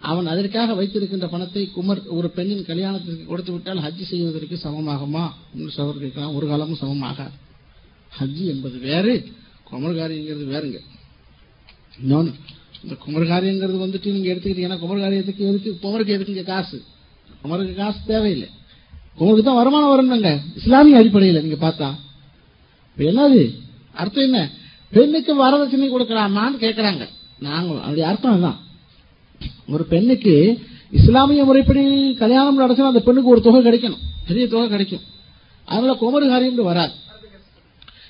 அவன் அதற்காக வைத்திருக்கின்ற பணத்தை குமர் ஒரு பெண்ணின் கல்யாணத்திற்கு கொடுத்து விட்டால் ஹஜ்ஜி செய்வதற்கு சமமாகுமா? என்று சவர் கேட்கலாம் ஒரு காலமும் சமமாக ஹஜ்ஜி என்பது வேறு குமர்காரிங்கிறது வேறுங்க. இன்னொன்று இந்த குமர்காரியங்கிறது வந்துட்டு நீங்க எடுத்துக்கிட்டீங்கன்னா குமர்காரியத்துக்கு எதுக்கு குமருக்கு எதுக்குங்க காசு? குமருக்கு காசு தேவையில்லை. குமருக்கு தான் வருமானம் வரணுங்க இஸ்லாமிய அடிப்படையில் நீங்க பார்த்தா. என்னது? அர்த்தம் என்ன? பெண்ணுக்கு வரதட்சணை கொடுக்கலாமான்னு கேட்கறாங்க நாங்களும் அப்படி அர்த்தம் தான் ஒரு பெண்ணுக்கு இஸ்லாமிய முறைப்படி கல்யாணம் நடத்தினா அந்த பெண்ணுக்கு ஒரு தொகை கிடைக்கணும். பெரிய தொகை கிடைக்கும். அதனால குமரு காரியம் வராது.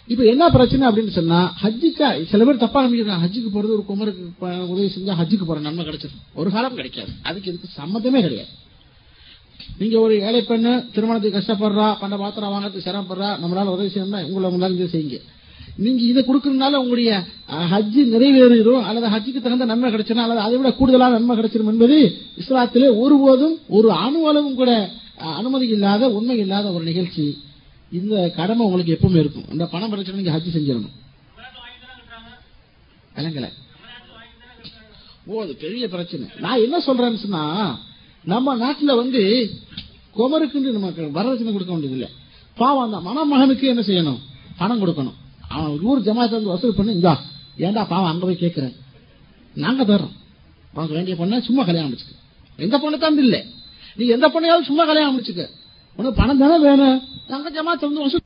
இப்ப என்ன பிரச்சனை அப்படின்னு சொன்னா ஹஜ்ஜுக்கா சில பேர் தப்பா நம்பிக்கிறாங்க ஹஜ்ஜுக்கு போறது ஒரு குமருக்கு உதவி செஞ்சா ஹஜ்ஜுக்கு போற நன்மை கிடைச்சிடும் ஒரு காலம் கிடைக்காது. அதுக்கு இதுக்கு சம்மந்தமே கிடையாது. நீங்க ஒரு ஏழை பெண்ணு திருமணத்துக்கு கஷ்டப்படுறா பண்ட பாத்திரம் வாங்கறதுக்கு சிரமப்படுறா நம்மளால உதவி செய்யணும்னா உங்களை முன்னாடி செய்யுங்க. நீங்க இதை கொடுக்கறதுனால உங்களுடைய ஹஜ்ஜு நிறைவேறுகிறோம் அல்லது ஹஜ்ஜுக்கு தகுந்த நன்மை கிடைச்சிடும் அல்லது அதை விட கூடுதலான நன்மை கிடைச்சிடும் என்பது இஸ்லாத்திலே ஒருபோதும் ஒரு அணுவளவும் கூட அனுமதி இல்லாத உண்மை இல்லாத ஒரு நிகழ்ச்சி. இந்த கடமை உங்களுக்கு எப்பவுமே இருக்கும். இந்த பணம் பிரச்சனை நீங்க ஹஜ்ஜு செஞ்சிடணும். விளங்கல. ஓ அது பெரிய பிரச்சனை. நான் என்ன சொல்றேன்னு சொன்னா நம்ம நாட்டுல வந்து குமருக்குன்னு நம்ம வரதட்சணை கொடுக்க வேண்டியது இல்லை பாவம் அந்த மணமகனுக்கு என்ன செய்யணும்? பணம் கொடுக்கணும். அவன் ஊர் ஜமாயத்தை வந்து வசூல் பண்ணி இந்தா. ஏன்டா பாவம் அங்க போய் கேட்கிறேன் நாங்க தர்றோம். உனக்கு வேண்டிய பொண்ணை சும்மா கல்யாணம் முடிச்சுக்க. எந்த பொண்ணு தந்து இல்ல. நீ எந்த பொண்ணையாவது சும்மா கல்யாணம் முடிச்சுக்க. உனக்கு பணம் தானே வேணும். நாங்க ஜமாத்தை வந்து வசூல்